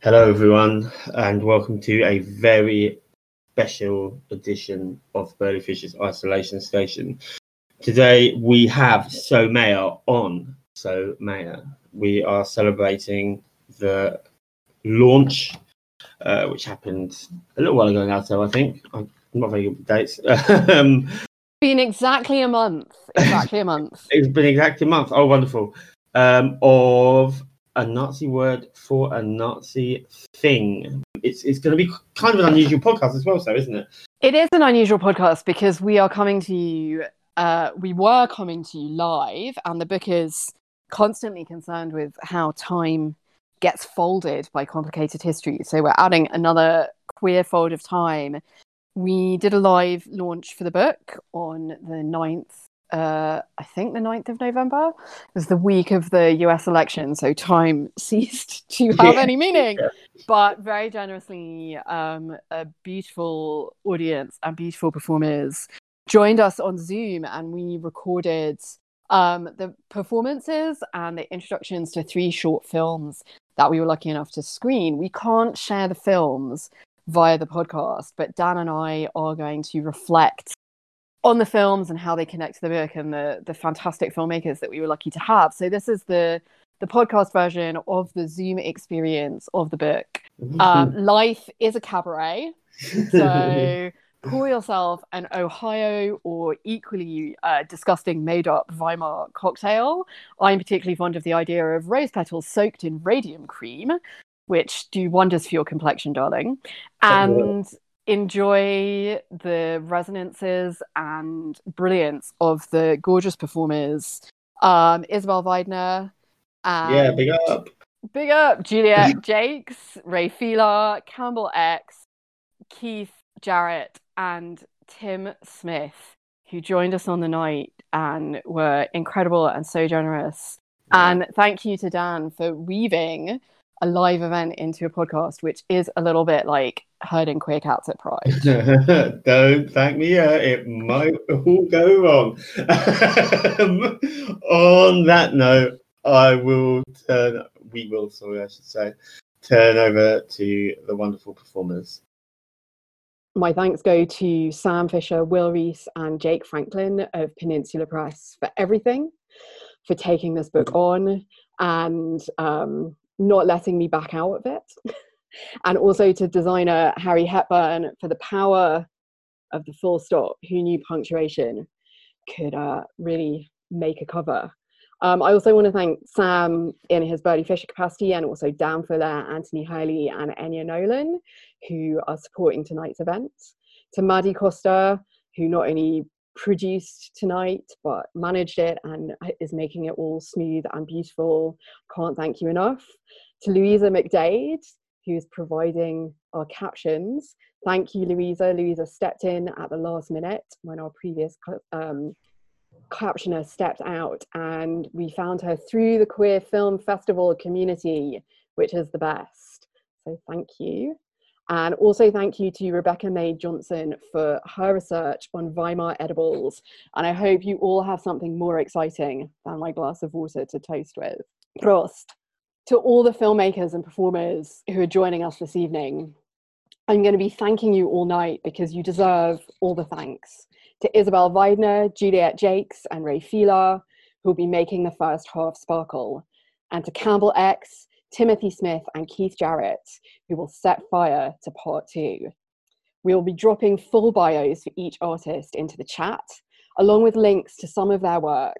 Hello, everyone, and welcome to a very special edition of Burley Fisher's Isolation Station. Today we have So Mayor on So Mayor. We are celebrating the launch, uh, which happened a little while ago now, so I think. I'm not very good with dates. um, been exactly a month. Exactly a month. it's been exactly a month. Oh, wonderful. Um, of a Nazi word for a Nazi thing. It's it's going to be kind of an unusual podcast as well, so isn't it? It is an unusual podcast because we are coming to you. Uh, we were coming to you live, and the book is constantly concerned with how time gets folded by complicated history. So we're adding another queer fold of time. We did a live launch for the book on the 9th uh, I think the 9th of November. It was the week of the US election, so time ceased to have yeah. any meaning. Yeah. But very generously, um, a beautiful audience and beautiful performers joined us on Zoom, and we recorded um, the performances and the introductions to three short films that we were lucky enough to screen. We can't share the films via the podcast, but Dan and I are going to reflect on the films and how they connect to the book and the the fantastic filmmakers that we were lucky to have. So this is the the podcast version of the Zoom experience of the book. Um, life is a cabaret, so pour yourself an Ohio or equally uh, disgusting made up Weimar cocktail. I'm particularly fond of the idea of rose petals soaked in radium cream, which do wonders for your complexion, darling. And enjoy the resonances and brilliance of the gorgeous performers. Um, Isabel Waidner. yeah, big up. Big up Juliet Jacques, Ray Filar, Campbell X, Keith Jarrett, and Tim Smith, who joined us on the night and were incredible and so generous. And thank you to Dan for weaving a live event into a podcast, which is a little bit like herding queer cats at Pride. Don't thank me yet. It might all go wrong. um, on that note, I will turn, we will, sorry, I should say, turn over to the wonderful performers. My thanks go to Sam Fisher, Will Reese, and Jake Franklin of Peninsula Press for everything, for taking this book on, and um, not letting me back out of it. and also to designer Harry Hepburn for the power of the full stop, who knew punctuation could uh, really make a cover. Um, I also want to thank Sam in his Burley Fisher capacity and also Dan Fuller, Anthony Hurley, and Enya Nolan, who are supporting tonight's event. To Maddie Costa, who not only produced tonight but managed it and is making it all smooth and beautiful. Can't thank you enough. To Louisa McDade, who's providing our captions. Thank you, Louisa. Louisa stepped in at the last minute when our previous um, captioner stepped out, and we found her through the Queer Film Festival community, which is the best. So thank you. And also thank you to Rebecca May Johnson for her research on Weimar edibles. And I hope you all have something more exciting than my glass of water to toast with. Prost. To all the filmmakers and performers who are joining us this evening, I'm going to be thanking you all night because you deserve all the thanks. To Isabel Waidner, Juliet Jacques, and Ray Filar, who will be making the first half sparkle. And to Campbell X, Timothy Smith, and Keith Jarrett, who will set fire to part two. We will be dropping full bios for each artist into the chat, along with links to some of their work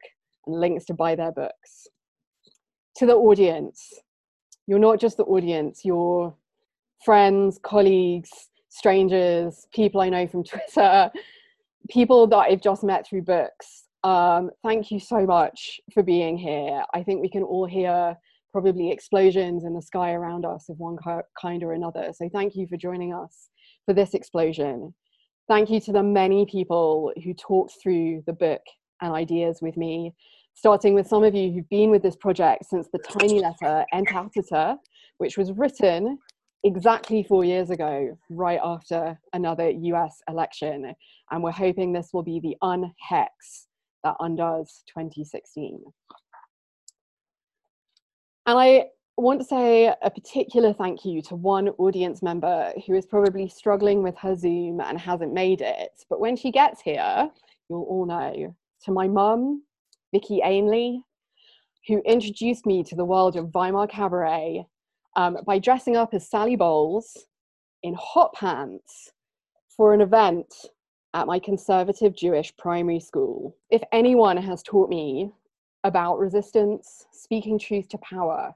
and links to buy their books. To the audience, you're not just the audience, you're friends, colleagues, strangers, people I know from Twitter, people that I've just met through books. Um, thank you so much for being here. I think we can all hear probably explosions in the sky around us of one kind or another. So thank you for joining us for this explosion. Thank you to the many people who talked through the book and ideas with me, starting with some of you who've been with this project since the tiny letter Entartete, which was written exactly four years ago, right after another US election. And we're hoping this will be the unhex that undoes 2016. And I want to say a particular thank you to one audience member who is probably struggling with her Zoom and hasn't made it. But when she gets here, you'll all know. To my mum, Vicky Ainley, who introduced me to the world of Weimar Cabaret um, by dressing up as Sally Bowles in hot pants for an event at my conservative Jewish primary school. If anyone has taught me about resistance, speaking truth to power,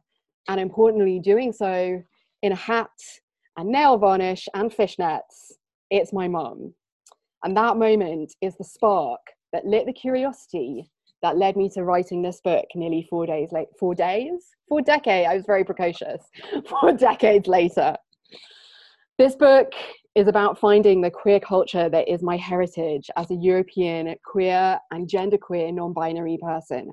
and importantly, doing so in a hat and nail varnish and fishnets, it's my mum. And that moment is the spark that lit the curiosity that led me to writing this book nearly four days late four days? Four decades i was very precocious. Four decades later. This book is about finding the queer culture that is my heritage as a european queer and genderqueer non-binary person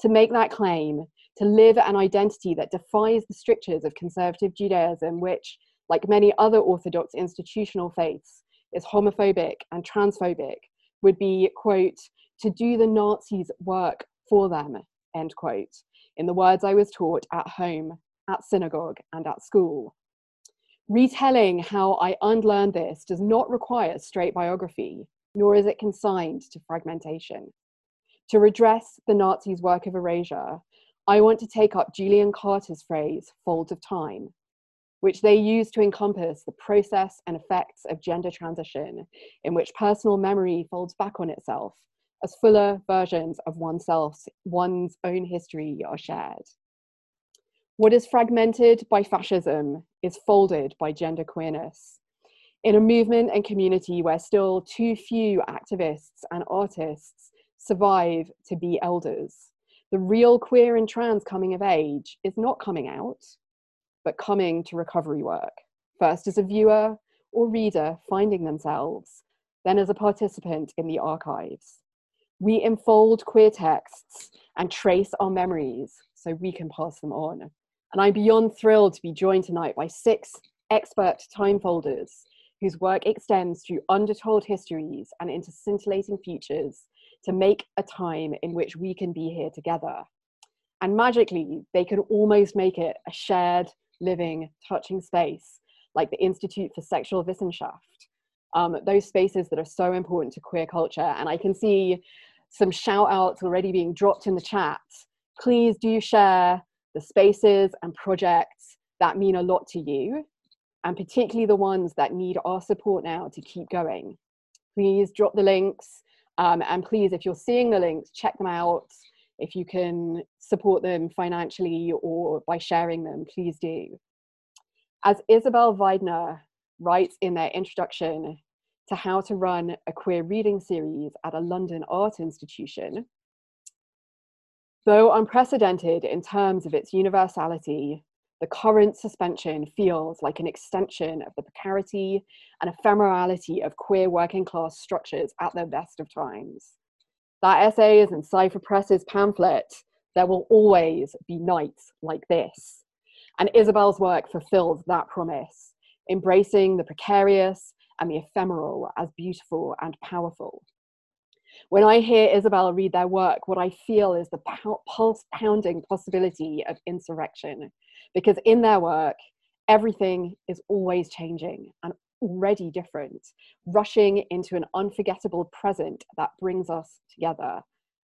to make that claim to live an identity that defies the strictures of conservative Judaism, which, like many other Orthodox institutional faiths, is homophobic and transphobic, would be, quote, to do the Nazis' work for them, end quote, in the words I was taught at home, at synagogue, and at school. Retelling how I unlearned this does not require straight biography, nor is it consigned to fragmentation. To redress the Nazis' work of erasure, I want to take up Julian Carter's phrase, folds of time, which they use to encompass the process and effects of gender transition, in which personal memory folds back on itself as fuller versions of oneself, one's own history are shared. What is fragmented by fascism is folded by gender queerness. In a movement and community where still too few activists and artists survive to be elders, the real queer and trans coming of age is not coming out, but coming to recovery work, first as a viewer or reader finding themselves, then as a participant in the archives. We enfold queer texts and trace our memories so we can pass them on. And I'm beyond thrilled to be joined tonight by six expert time folders whose work extends through undertold histories and into scintillating futures to make a time in which we can be here together. And magically, they can almost make it a shared, living, touching space, like the Institute for Sexual Wissenschaft. Um, those spaces that are so important to queer culture. And I can see some shout outs already being dropped in the chat. Please do share the spaces and projects that mean a lot to you, and particularly the ones that need our support now to keep going. Please drop the links um, and please, if you're seeing the links, check them out. If you can support them financially or by sharing them, please do. As Isabel Waidner writes in their introduction to how to run a queer reading series at a London art institution, though unprecedented in terms of its universality, the current suspension feels like an extension of the precarity and ephemerality of queer working class structures at their best of times. That essay is in Cipher Press's pamphlet, There Will Always Be Nights Like This. And Isabel's work fulfills that promise, embracing the precarious and the ephemeral as beautiful and powerful. When I hear Isabel read their work, what I feel is the pulse pounding possibility of insurrection because in their work, everything is always changing and already different, rushing into an unforgettable present that brings us together,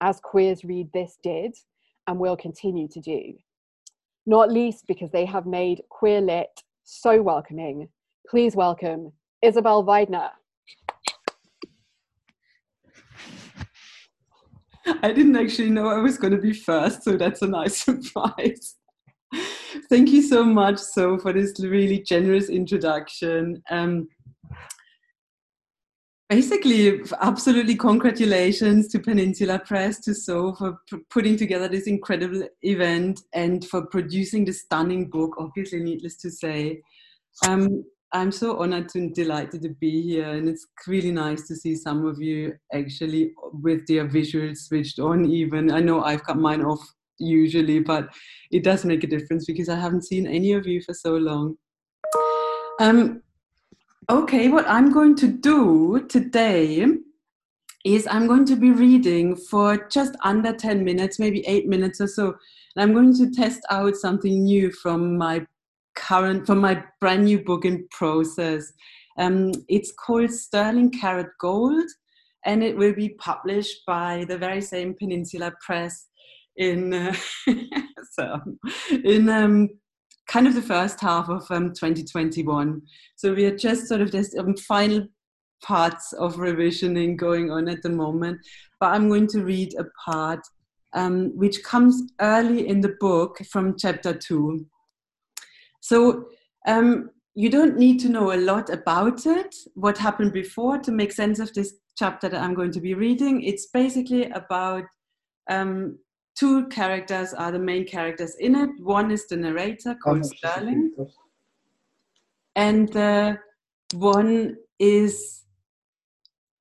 as Queers Read This did and will continue to do. Not least because they have made Queer Lit so welcoming. Please welcome Isabel Waidner. I didn't actually know I was going to be first, so that's a nice surprise. Thank you so much, so for this really generous introduction. Um, basically, absolutely congratulations to Peninsula Press, to So for putting together this incredible event and for producing this stunning book, obviously, needless to say. Um, I'm so honored and delighted to be here, and it's really nice to see some of you actually with their visuals switched on. Even I know I've got mine off usually, but it does make a difference because I haven't seen any of you for so long. Um, okay, what I'm going to do today is I'm going to be reading for just under 10 minutes, maybe eight minutes or so, And I'm going to test out something new from my current, from my brand new book in process. Um, it's called Sterling Karat Gold, and it will be published by the very same Peninsula Press in uh, so in um, kind of the first half of um, 2021. So we are just sort of this um, final parts of revisioning going on at the moment. But I'm going to read a part um, which comes early in the book from chapter two. So um, you don't need to know a lot about it, what happened before, to make sense of this chapter that I'm going to be reading. It's basically about um, two characters are the main characters in it. One is the narrator called Sterling, and the one is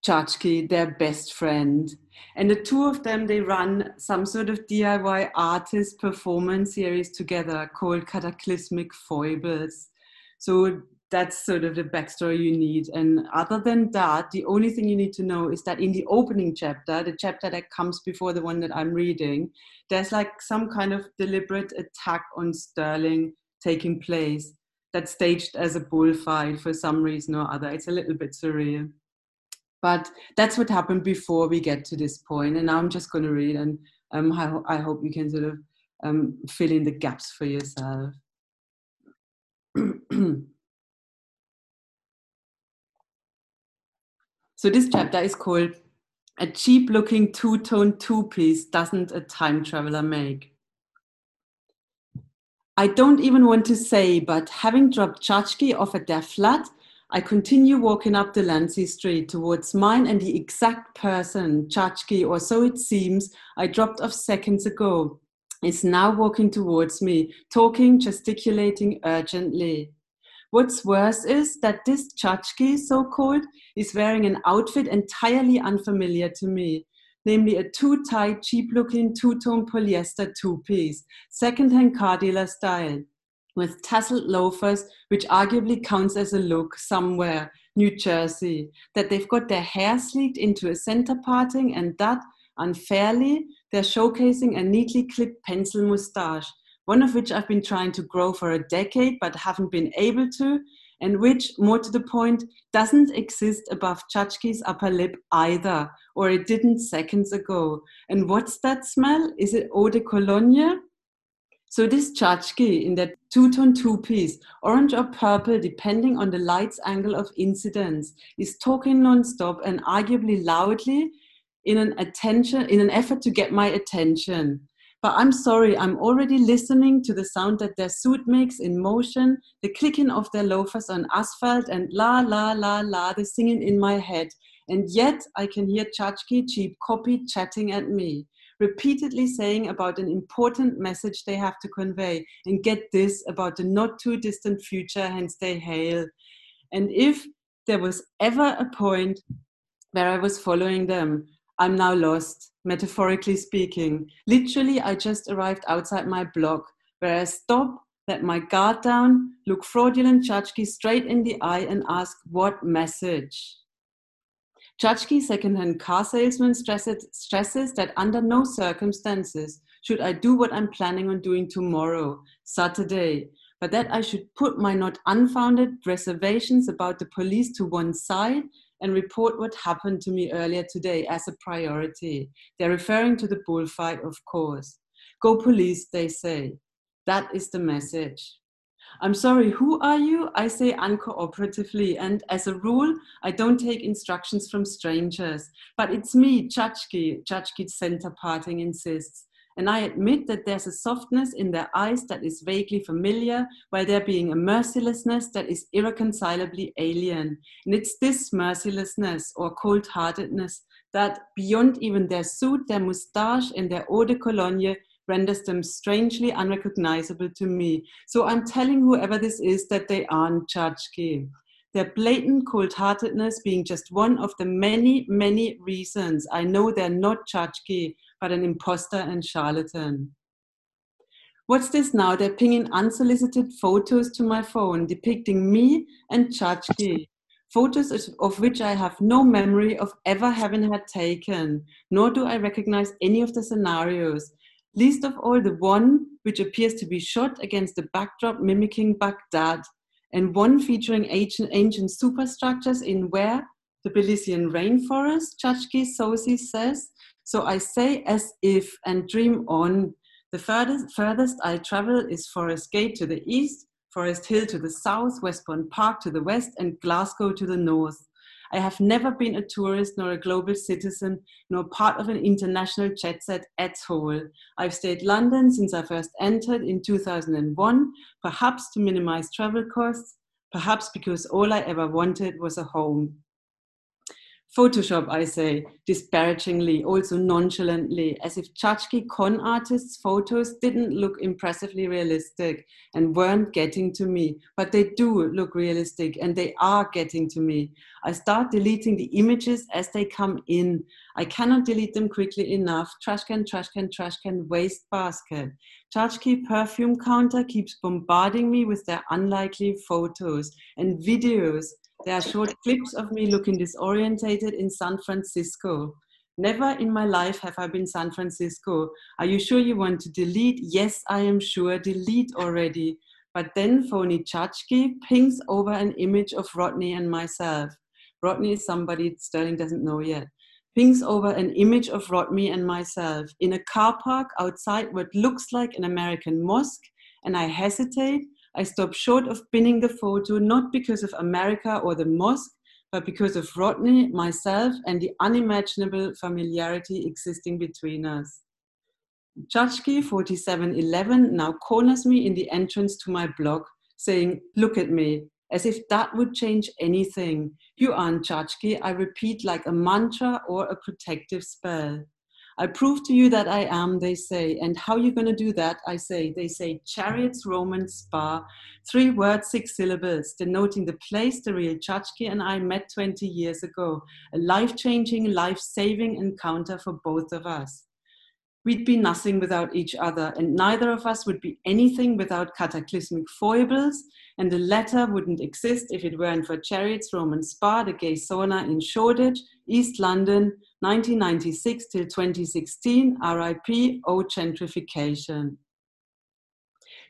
Chachki, their best friend. And the two of them, they run some sort of DIY artist performance series together called Cataclysmic Foibles. So that's sort of the backstory you need. And other than that, the only thing you need to know is that in the opening chapter, the chapter that comes before the one that I'm reading, there's like some kind of deliberate attack on Sterling taking place that's staged as a bullfight for some reason or other. It's a little bit surreal. But that's what happened before we get to this point. And now I'm just going to read, and um, I, I hope you can sort of um, fill in the gaps for yourself. So this chapter is called A Cheap Looking Two Tone Two Piece Doesn't a Time Traveler Make? I don't even want to say, but having dropped Chachki off at their flat, I continue walking up the Delancey Street towards mine and the exact person, Chachki, or so it seems, I dropped off seconds ago, is now walking towards me, talking, gesticulating urgently. What's worse is that this Chachki, so called, is wearing an outfit entirely unfamiliar to me, namely a too tight, cheap looking two tone polyester two piece, second hand car dealer style, with tasseled loafers, which arguably counts as a look somewhere, New Jersey, that they've got their hair sleeked into a center parting and that, unfairly, they're showcasing a neatly clipped pencil mustache one of which I've been trying to grow for a decade but haven't been able to, and which, more to the point, doesn't exist above Chachki's upper lip either, or it didn't seconds ago. And what's that smell? Is it eau de cologne? So this Chachki in that two-tone two-piece, orange or purple, depending on the light's angle of incidence, is talking non-stop and arguably loudly in an attention in an effort to get my attention. But I'm sorry, I'm already listening to the sound that their suit makes in motion, the clicking of their loafers on asphalt, and la la la la, the singing in my head. And yet I can hear Chachki cheap copy chatting at me, repeatedly saying about an important message they have to convey. And get this about the not too distant future, hence they hail. And if there was ever a point where I was following them, I'm now lost, metaphorically speaking. Literally, I just arrived outside my block where I stop, let my guard down, look fraudulent Chachki straight in the eye, and ask, What message? Chachki, secondhand car salesman, stresses, stresses that under no circumstances should I do what I'm planning on doing tomorrow, Saturday, but that I should put my not unfounded reservations about the police to one side and report what happened to me earlier today as a priority. They're referring to the bullfight, of course. Go police, they say. That is the message. I'm sorry, who are you? I say uncooperatively, and as a rule, I don't take instructions from strangers. But it's me, Chachki, Chachki center parting insists. And I admit that there's a softness in their eyes that is vaguely familiar, while there being a mercilessness that is irreconcilably alien. And it's this mercilessness or cold heartedness that, beyond even their suit, their moustache, and their eau de cologne, renders them strangely unrecognizable to me. So I'm telling whoever this is that they aren't Chachki. Their blatant cold heartedness being just one of the many, many reasons I know they're not Chachki but an imposter and charlatan. What's this now? They're pinging unsolicited photos to my phone depicting me and Chachki. Photos of which I have no memory of ever having had taken, nor do I recognize any of the scenarios. least of all the one which appears to be shot against a backdrop mimicking Baghdad, and one featuring ancient, ancient superstructures in where? The Belizean rainforest, Chachki Sosi says. So I say as if and dream on. The furthest, furthest I travel is Forest Gate to the east, Forest Hill to the south, Westbourne Park to the west, and Glasgow to the north. I have never been a tourist nor a global citizen nor part of an international jet set at all. I've stayed London since I first entered in 2001, perhaps to minimize travel costs, perhaps because all I ever wanted was a home. Photoshop, I say, disparagingly, also nonchalantly, as if Chachki con artists' photos didn't look impressively realistic and weren't getting to me. But they do look realistic and they are getting to me. I start deleting the images as they come in. I cannot delete them quickly enough. Trash can, trash can, trash can, waste basket. Chachki perfume counter keeps bombarding me with their unlikely photos and videos there are short clips of me looking disorientated in San Francisco. Never in my life have I been San Francisco. Are you sure you want to delete? Yes, I am sure. Delete already. But then phony Chachki pings over an image of Rodney and myself. Rodney is somebody Sterling doesn't know yet. Pings over an image of Rodney and myself in a car park outside what looks like an American mosque, and I hesitate I stopped short of pinning the photo, not because of America or the mosque, but because of Rodney, myself, and the unimaginable familiarity existing between us. Chachki 4711 now corners me in the entrance to my blog, saying, Look at me, as if that would change anything. You aren't Chachki, I repeat like a mantra or a protective spell. I prove to you that I am, they say. And how you going to do that? I say. They say chariots, Roman spa, three words, six syllables, denoting the place the real Chachki and I met 20 years ago. A life changing, life saving encounter for both of us. We'd be nothing without each other, and neither of us would be anything without cataclysmic foibles, and the latter wouldn't exist if it weren't for Chariots Roman Spa, the gay sauna in Shoreditch, East London, 1996 till 2016, RIP, O gentrification.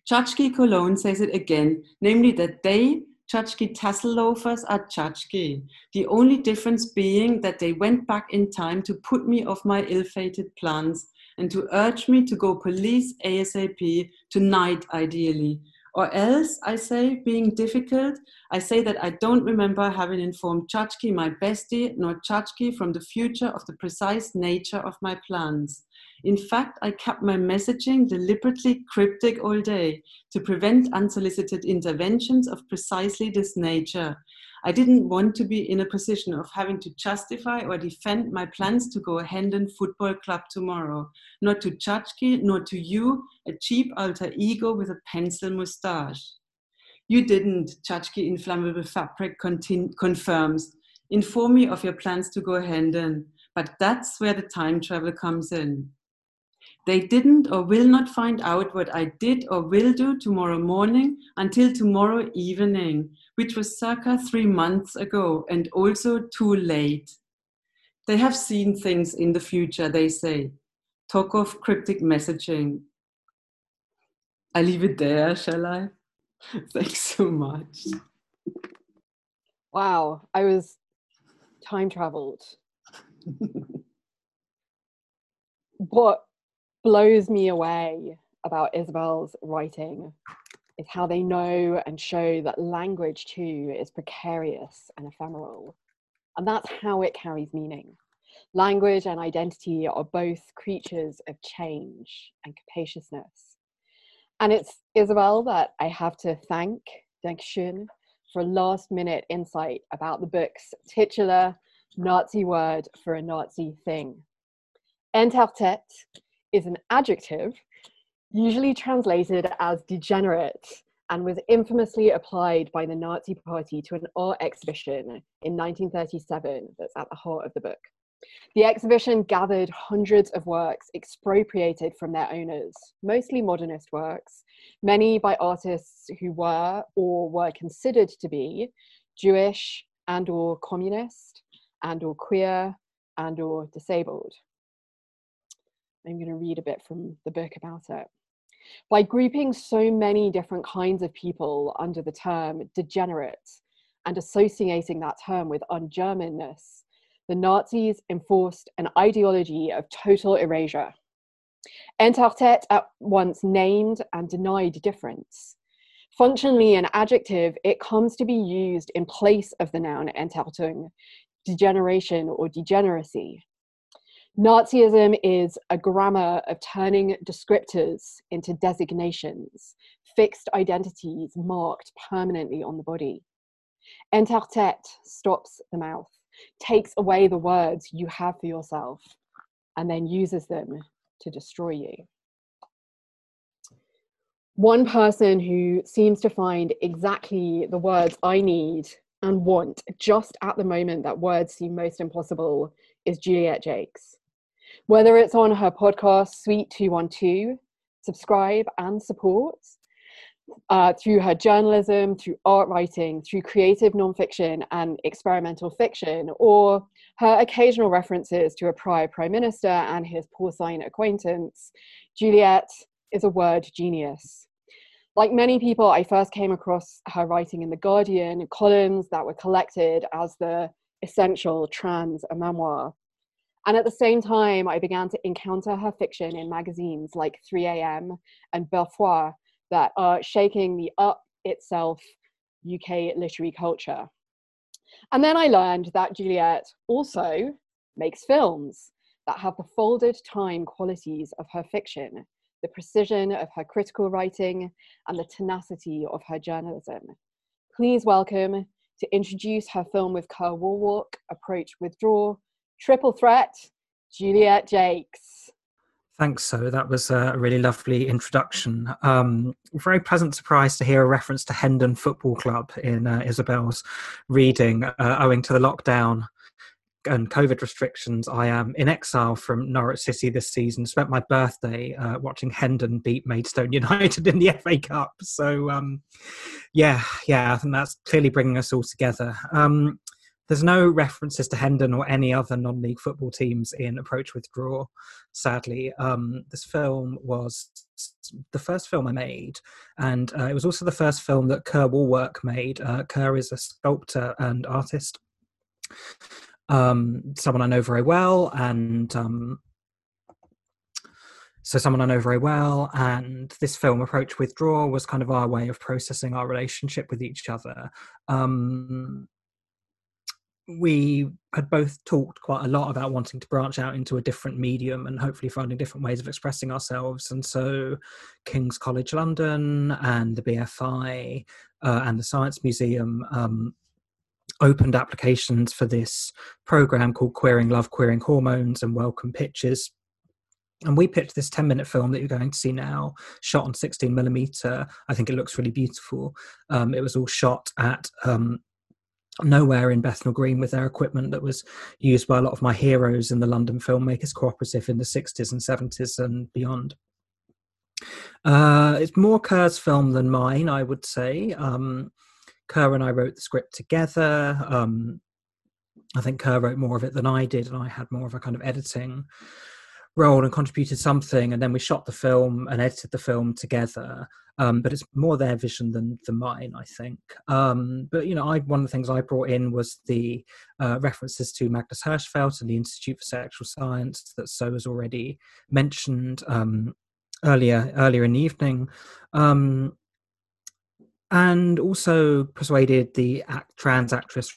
Chachki Cologne says it again, namely that they, Chachki tassel loafers, are Chachki. The only difference being that they went back in time to put me off my ill-fated plans and to urge me to go police ASAP, tonight ideally, or else, I say, being difficult, I say that I don't remember having informed Chachki, my bestie, nor Chachki from the future of the precise nature of my plans. In fact, I kept my messaging deliberately cryptic all day to prevent unsolicited interventions of precisely this nature, I didn't want to be in a position of having to justify or defend my plans to go Hendon Football Club tomorrow, not to Chachki, nor to you, a cheap alter ego with a pencil moustache. You didn't, Chachki Inflammable Fabric continu- confirms. Inform me of your plans to go Hendon, but that's where the time travel comes in. They didn't or will not find out what I did or will do tomorrow morning until tomorrow evening, which was circa three months ago and also too late. They have seen things in the future, they say. Talk of cryptic messaging. I leave it there, shall I? Thanks so much. Wow, I was time traveled. what blows me away about Isabel's writing is how they know and show that language too is precarious and ephemeral. And that's how it carries meaning. Language and identity are both creatures of change and capaciousness. And it's Isabel that I have to thank, Dankeschön, for a last minute insight about the book's titular Nazi word for a Nazi thing. Entartete is an adjective usually translated as degenerate and was infamously applied by the Nazi Party to an art exhibition in 1937 that's at the heart of the book. The exhibition gathered hundreds of works expropriated from their owners, mostly modernist works, many by artists who were or were considered to be Jewish and or communist and or queer and or disabled. I'm going to read a bit from the book about it. By grouping so many different kinds of people under the term degenerate and associating that term with un-Germanness, the Nazis enforced an ideology of total erasure. Entartet at once named and denied difference. Functionally an adjective, it comes to be used in place of the noun Entartung, degeneration or degeneracy. Nazism is a grammar of turning descriptors into designations, fixed identities marked permanently on the body. Entartet stops the mouth, takes away the words you have for yourself, and then uses them to destroy you. One person who seems to find exactly the words I need and want just at the moment that words seem most impossible is Juliet Jacques. Whether it's on her podcast, Suite 212, subscribe and support, uh, through her journalism, through art writing, through creative nonfiction and experimental fiction, or her occasional references to a prior prime minister and his porcine acquaintance, Juliet is a word genius. Like many people, I first came across her writing in The Guardian, columns that were collected as the essential trans memoir. And at the same time, I began to encounter her fiction in magazines like 3am and Berfrois that are shaking the up itself UK literary culture. And then I learned that Juliet also makes films that have the folded time qualities of her fiction, the precision of her critical writing, and the tenacity of her journalism. Please welcome to introduce her film with Kerr Wallwork, Approach Withdraw, Triple Threat, Juliet Jacques. Thanks, so that was a really lovely introduction. Um, very pleasant surprise to hear a reference to Hendon Football Club in uh, Isabel's reading, uh, owing to the lockdown and COVID restrictions. I am in exile from Norwich City this season. Spent my birthday uh, watching Hendon beat Maidstone United in the FA Cup. So, um, yeah, yeah, I think that's clearly bringing us all together. Um, there's no references to Hendon or any other non-league football teams in Approach Withdraw. Sadly, um, this film was the first film I made, and uh, it was also the first film that Kerr Wallwork made. Uh, Kerr is a sculptor and artist, um, someone I know very well, and um, so someone I know very well. And this film, Approach Withdraw, was kind of our way of processing our relationship with each other. Um, we had both talked quite a lot about wanting to branch out into a different medium and hopefully finding different ways of expressing ourselves. And so, King's College London and the BFI uh, and the Science Museum um, opened applications for this program called Queering Love, Queering Hormones and Welcome Pictures. And we picked this 10 minute film that you're going to see now, shot on 16 millimeter. I think it looks really beautiful. Um, it was all shot at um, nowhere in Bethnal Green with their equipment that was used by a lot of my heroes in the London Filmmakers Cooperative in the 60s and 70s and beyond. Uh, it's more Kerr's film than mine, I would say. Um, Kerr and I wrote the script together. Um, I think Kerr wrote more of it than I did, and I had more of a kind of editing role and contributed something. And then we shot the film and edited the film together. Um, but it's more their vision than, than mine, I think. Um, but you know, I, one of the things I brought in was the uh, references to Magnus Hirschfeld and the Institute for Sexual Science that So has already mentioned um, earlier earlier in the evening, um, and also persuaded the act, trans actress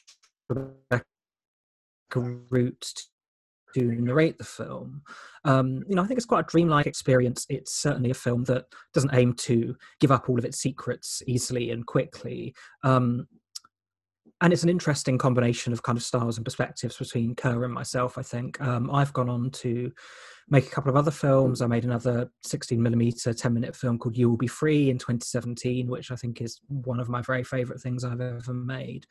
Rebecca Root to narrate the film. Um, you know, I think it's quite a dreamlike experience. It's certainly a film that doesn't aim to give up all of its secrets easily and quickly. Um, and it's an interesting combination of kind of styles and perspectives between Kerr and myself. I think um, I've gone on to make a couple of other films. I made another 16 millimeter, 10 minute film called You Will Be Free in 2017, which I think is one of my very favorite things I've ever made.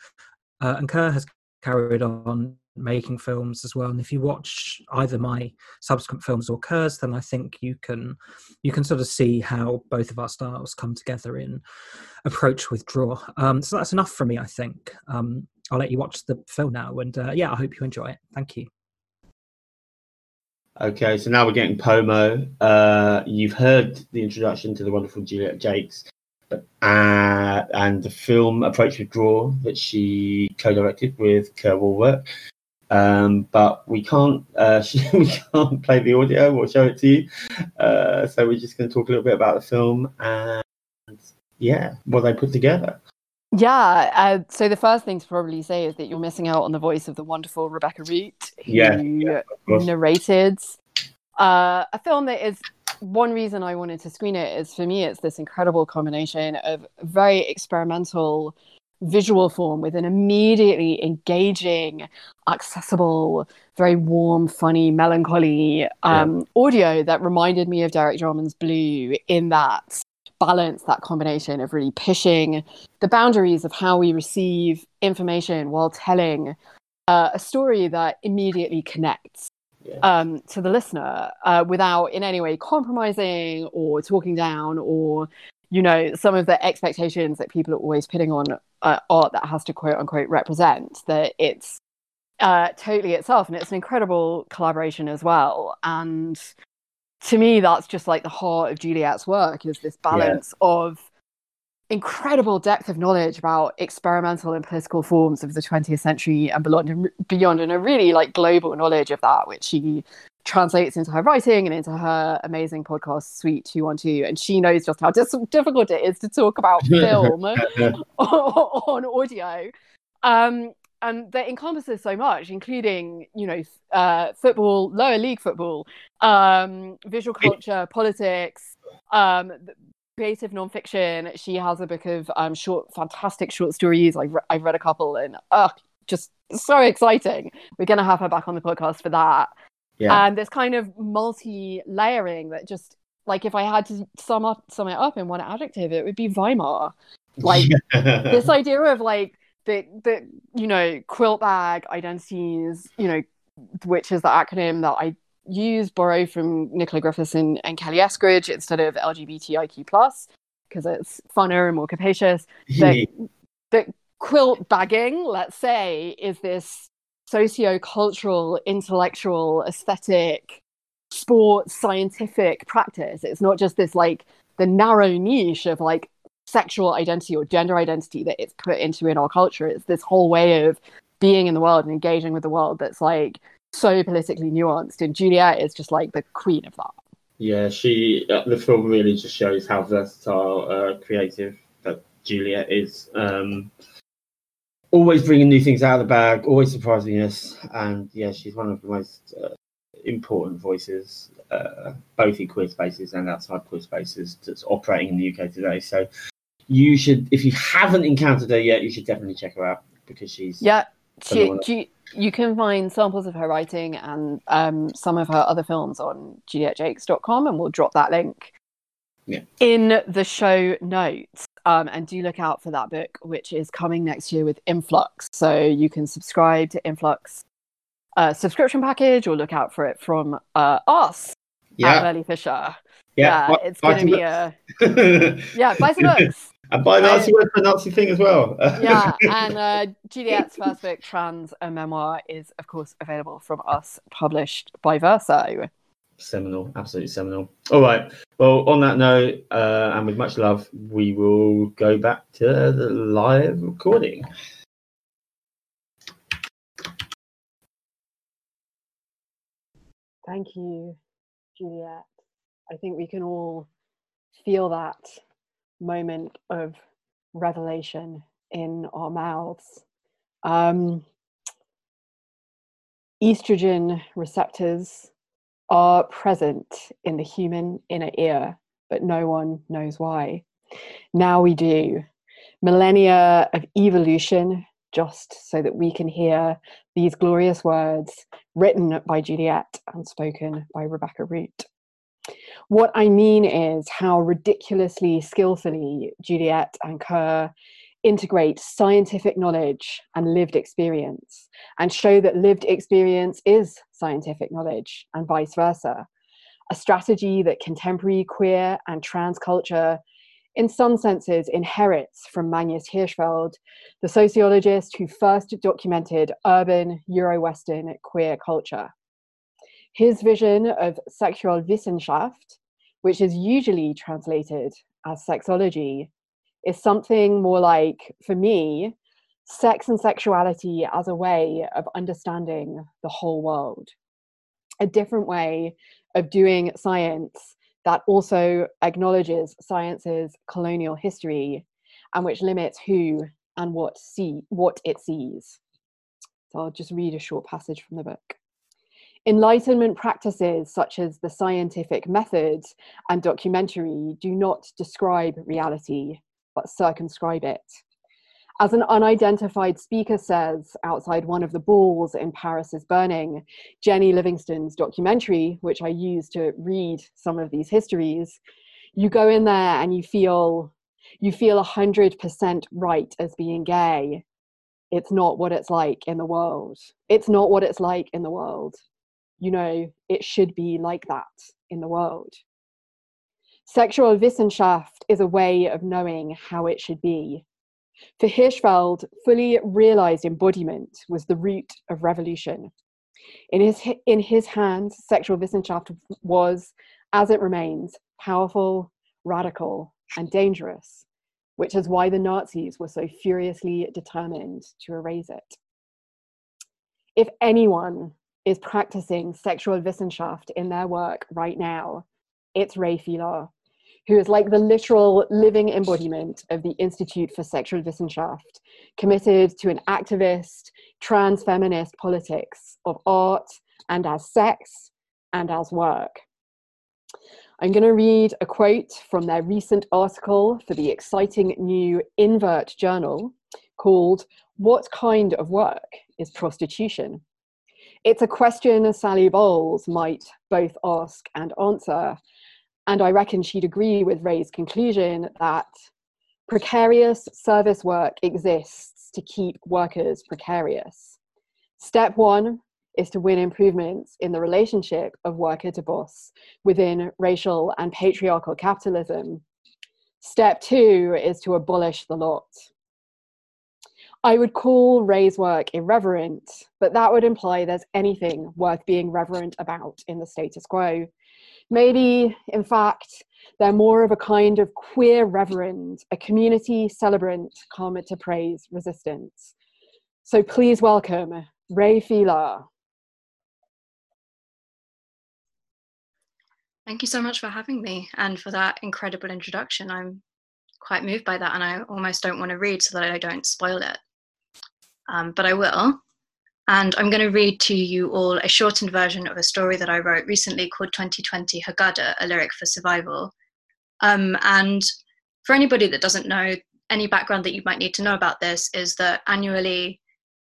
Uh, and Kerr has carried on making films as well. And if you watch either my subsequent films or Kerr's then i think you can you can sort of see how both of our styles come together in approach withdraw um, so that's enough for me i think. Um, i'll let you watch the film now and uh, yeah i hope you enjoy it. Thank you. Okay, so now we're getting Pomo. Uh, you've heard the introduction to the wonderful Juliet but, uh, and the film Approach with Draw that she co-directed with Kerr Wallwork. Um, but we can't uh, we can't play the audio or show it to you. Uh, so we're just going to talk a little bit about the film and yeah, what they put together. Yeah. Uh, so the first thing to probably say is that you're missing out on the voice of the wonderful Rebecca Root, who Yeah, yeah, narrated uh, a film that is one reason I wanted to screen it is for me it's this incredible combination of very experimental visual form with an immediately engaging, accessible, very warm, funny, melancholy um, audio that reminded me of Derek Jarman's Blue in that balance, that combination of really pushing the boundaries of how we receive information while telling uh, a story that immediately connects Yeah. um, to the listener uh, without in any way compromising or talking down or you know some of the expectations that people are always putting on uh, art that has to quote unquote represent that it's uh, totally itself and it's an incredible collaboration as well and to me that's just like the heart of juliet's work is this balance of incredible depth of knowledge about experimental and political forms of the 20th century and beyond and a really like global knowledge of that which she translates into her writing and into her amazing podcast suite 212 and she knows just how dis- difficult it is to talk about film on audio. Um and that encompasses so much including you know uh football lower league football um visual culture politics um creative nonfiction. She has a book of um short fantastic short stories. I've, re- I've read a couple and uh just so exciting. We're gonna have her back on the podcast for that. Yeah. and this kind of multi-layering that just like if i had to sum up sum it up in one adjective it would be weimar. Like this idea of like the the you know quilt bag identities you know which is the acronym that i use borrow from nicola griffiths and, and kelley eskridge instead of lgbtiq plus because it's funner and more capacious. That, that quilt bagging let's say is this socio-cultural intellectual aesthetic sports scientific practice. It's not just this like the narrow niche of like sexual identity or gender identity that it's put into in our culture. It's this whole way of being in the world and engaging with the world that's like so politically nuanced and juliet is just like the queen of that Yeah, she. Uh, the film really just shows how versatile, uh, creative that Juliet is. Um, always bringing new things out of the bag, always surprising us, and yeah, she's one of the most uh, important voices, uh, both in queer spaces and outside queer spaces, that's operating in the UK today. So, you should, if you haven't encountered her yet, you should definitely check her out because she's yeah she. You, can find samples of her writing and um, some of her other films on julietjacques.com and we'll drop that link Yeah. in the show notes um, and do look out for that book which is coming next year with influx so you can subscribe to influx uh, subscription package or look out for it from uh, us at yeah, Fisher. yeah. Yeah, it's going to be a yeah. Buy some books. And buy Nazi word for Nazi thing as well. yeah, and uh, Juliet's first book, Trans, a memoir, is of course available from us, published by Verso. seminal, absolutely seminal. All right. Well, on that note, uh, and with much love, we will go back to the live recording. Thank you, Juliet. I think we can all feel that moment of revelation in our mouths. Um, estrogen receptors are present in the human inner ear, but no one knows why. Now we do. Millennia of evolution, just so that we can hear these glorious words written by Juliet and spoken by Rebecca Root. What I mean is how ridiculously skillfully Juliet and Kerr integrate scientific knowledge and lived experience and show that lived experience is scientific knowledge and vice versa. A strategy that contemporary queer and trans culture, in some senses, inherits from Magnus Hirschfeld, the sociologist who first documented urban Euro Western queer culture. His vision of Sexualwissenschaft, which is usually translated as sexology, is something more like, for me, sex and sexuality as a way of understanding the whole world. A different way of doing science that also acknowledges science's colonial history and which limits who and what see what it sees. So I'll just read a short passage from the book. Enlightenment practices such as the scientific method and documentary do not describe reality, but circumscribe it. As an unidentified speaker says outside one of the balls in Paris is Burning, Jennie Livingston's documentary, which I use to read some of these histories, you go in there and you feel you feel a hundred percent right as being gay. It's not what it's like in the world. It's not what it's like in the world. You know, it should be like that in the world. Sexual Wissenschaft is a way of knowing how it should be. For Hirschfeld, fully realized embodiment was the root of revolution. In his, in his hands, Sexualwissenschaft was, as it remains, powerful, radical, and dangerous, which is why the Nazis were so furiously determined to erase it. If anyone is practicing sexual Wissenschaft in their work right now, it's Ray Filar, who is like the literal living embodiment of the Institute for Sexual Wissenschaft, committed to an activist, trans feminist politics of art and as sex and as work. I'm going to read a quote from their recent article for the exciting new Invert journal called What Kind of Work is Prostitution? It's a question Sally Bowles might both ask and answer, and I reckon she'd agree with Ray's conclusion that precarious service work exists to keep workers precarious. Step one is to win improvements in the relationship of worker to boss within racial and patriarchal capitalism. Step two is to abolish the lot. I would call Ray's work irreverent, but that would imply there's anything worth being reverent about in the status quo. Maybe, in fact, they're more of a kind of queer reverend, a community celebrant, karma to praise resistance. So please welcome Ray Filar. Thank you so much for having me and for that incredible introduction. I'm quite moved by that, and I almost don't want to read so that I don't spoil it. Um, but I will. And I'm going to read to you all a shortened version of a story that I wrote recently called 2020 Haggadah, a lyric for survival. Um, and for anybody that doesn't know, any background that you might need to know about this is that annually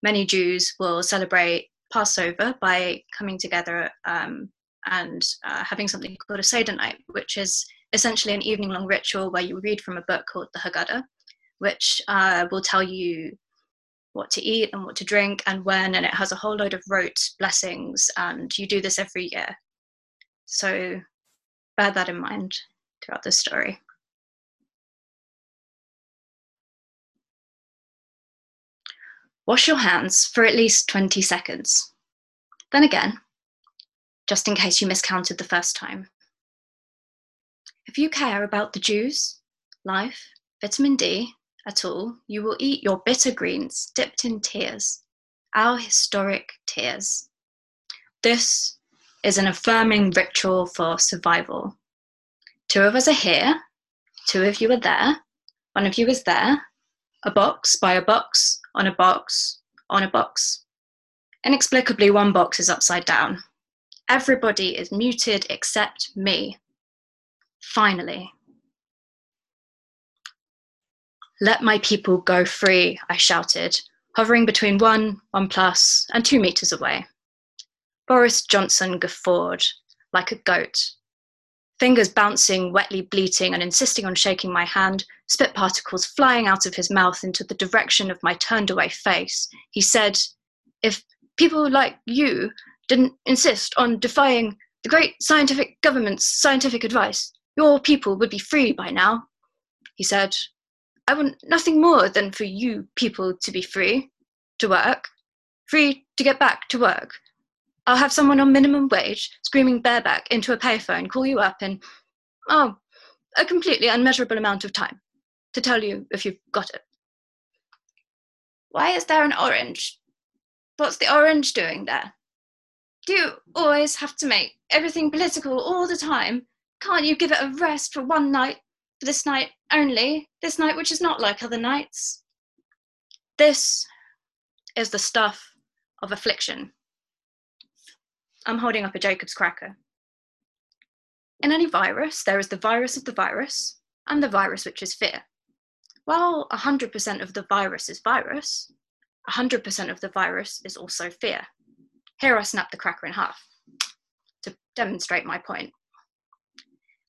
many Jews will celebrate Passover by coming together um, and uh, having something called a Seder night, which is essentially an evening long ritual where you read from a book called the Haggadah, which uh, will tell you what to eat and what to drink and when, and it has a whole load of rote blessings, and you do this every year. So bear that in mind throughout the story. Wash your hands for at least 20 seconds. Then again, just in case you miscounted the first time. If you care about the Jews, life, vitamin D at all, you will eat your bitter greens dipped in tears, our historic tears. This is an affirming ritual for survival. Two of us are here, two of you are there, one of you is there, a box by a box, on a box, on a box. Inexplicably, one box is upside down. Everybody is muted except me. Finally. Let my people go free, I shouted, hovering between one, one plus, and two meters away. Boris Johnson guffawed like a goat, fingers bouncing, wetly bleating, and insisting on shaking my hand, spit particles flying out of his mouth into the direction of my turned away face. He said, If people like you didn't insist on defying the great scientific government's scientific advice, your people would be free by now. He said, I want nothing more than for you people to be free to work, free to get back to work, I'll have someone on minimum wage screaming bareback into a payphone, call you up in, oh, a completely unmeasurable amount of time to tell you if you've got it. Why is there an orange? What's the orange doing there? Do you always have to make everything political all the time? Can't you give it a rest for one night, for this night only, this night which is not like other nights? This is the stuff of affliction. I'm holding up a Jacob's cracker. In any virus, there is the virus of the virus and the virus which is fear. While 100% of the virus is virus, 100% of the virus is also fear. Here I snap the cracker in half to demonstrate my point.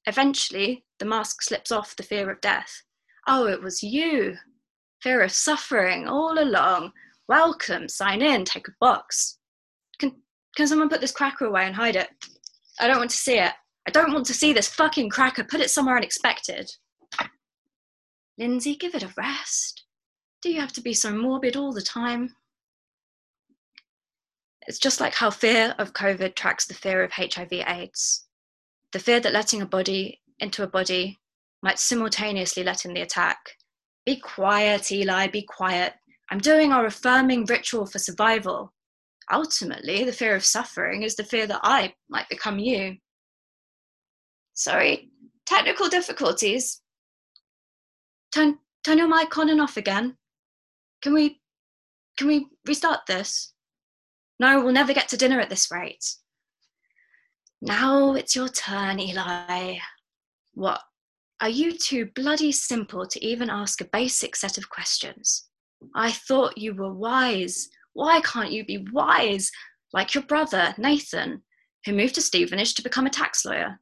Eventually, the mask slips off the fear of death. Oh, it was you. Fear of suffering all along. Welcome, sign in, take a box. Can, can someone put this cracker away and hide it? I don't want to see it. I don't want to see this fucking cracker. Put it somewhere unexpected. Lindsay, give it a rest. Do you have to be so morbid all the time? It's just like how fear of COVID tracks the fear of HIV AIDS. The fear that letting a body into a body might simultaneously let in the attack. Be quiet, Eli, be quiet. I'm doing our affirming ritual for survival. Ultimately, the fear of suffering is the fear that I might become you. Sorry, technical difficulties. Turn turn your mic on and off again. Can we can we restart this? No, we'll never get to dinner at this rate. Now it's your turn, Eli. What? Are you too bloody simple to even ask a basic set of questions? I thought you were wise. Why can't you be wise like your brother, Nathan, who moved to Stevenage to become a tax lawyer?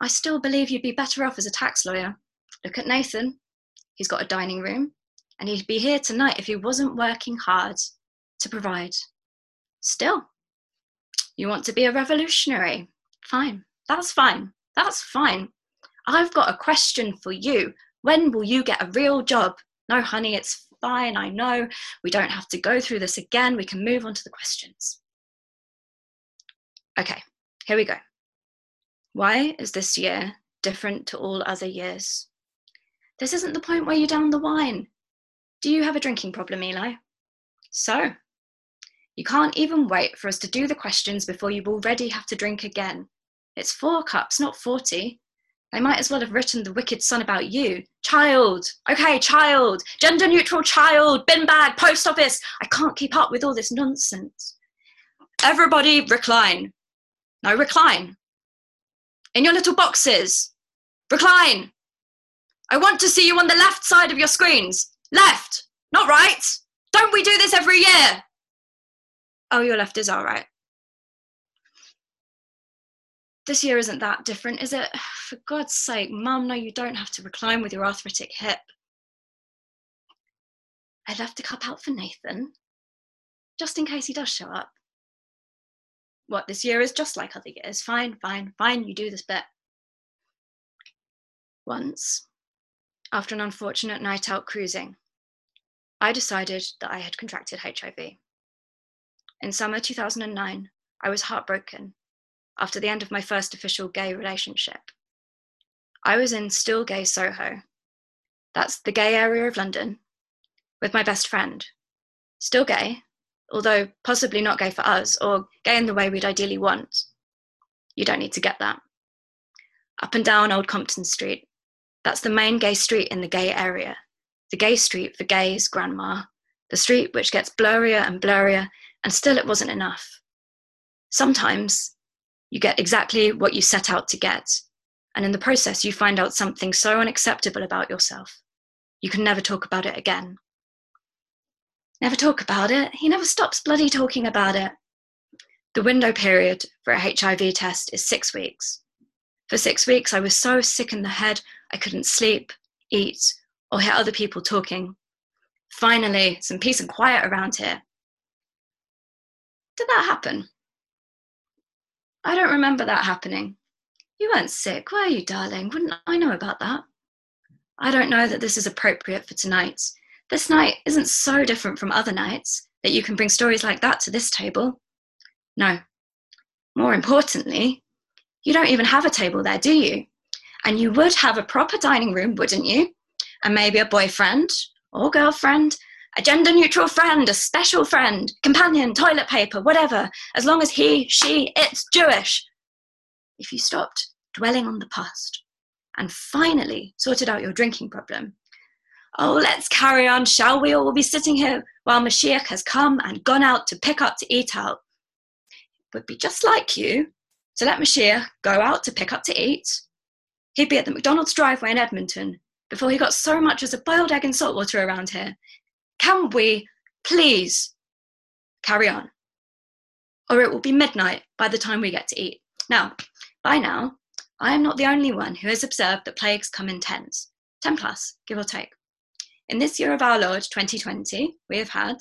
I still believe you'd be better off as a tax lawyer. Look at Nathan. He's got a dining room, and he'd be here tonight if he wasn't working hard to provide. Still, you want to be a revolutionary. Fine. That's fine. That's fine. I've got a question for you. When will you get a real job? No, honey, it's fine. I know. We don't have to go through this again. We can move on to the questions. Okay, here we go. Why is this year different to all other years? This isn't the point where you down the wine. Do you have a drinking problem, Eli? So, you can't even wait for us to do the questions before you already have to drink again. It's four cups, not 40. They might as well have written The Wicked Son about you. Child! Okay, child! Gender neutral child! Bin bag! Post office! I can't keep up with all this nonsense. Everybody recline. No, recline. In your little boxes. Recline. I want to see you on the left side of your screens. Left, not right. Don't we do this every year? Oh, your left is all right. This year isn't that different, is it? For God's sake, Mum, no, you don't have to recline with your arthritic hip. I left a cup out for Nathan, just in case he does show up. What, this year is just like other years. Fine, fine, fine, you do this bit. Once, after an unfortunate night out cruising, I decided that I had contracted HIV. In summer 2009, I was heartbroken after the end of my first official gay relationship. I was in still gay Soho, that's the gay area of London, with my best friend. Still gay, although possibly not gay for us, or gay in the way we'd ideally want. You don't need to get that. Up and down Old Compton Street, that's the main gay street in the gay area. The gay street for gays, grandma. The street which gets blurrier and blurrier, and still it wasn't enough. Sometimes you get exactly what you set out to get, and in the process, you find out something so unacceptable about yourself. You can never talk about it again. Never talk about it. He never stops bloody talking about it. The window period for a HIV test is six weeks. For six weeks, I was so sick in the head, I couldn't sleep, eat, or hear other people talking. Finally, some peace and quiet around here. Did that happen? I don't remember that happening. You weren't sick, were you, darling? Wouldn't I know about that? I don't know that this is appropriate for tonight. This night isn't so different from other nights that you can bring stories like that to this table. No, More importantly, you don't even have a table there, do you? And you would have a proper dining room, wouldn't you? And maybe a boyfriend or girlfriend, a gender neutral friend, a special friend, companion, toilet paper, whatever, as long as he, she, it's Jewish. If you stopped dwelling on the past and finally sorted out your drinking problem, oh, let's carry on, shall we? Or we'll be sitting here while Mashiach has come and gone out to pick up to eat out. It would be just like you to let Mashiach go out to pick up to eat. He'd be at the McDonald's driveway in Edmonton before he got so much as a boiled egg and salt water around here. Can we please carry on? Or it will be midnight by the time we get to eat. Now, by now, I am not the only one who has observed that plagues come in tens, 10 plus, give or take. In this year of our Lord, 2020, we have had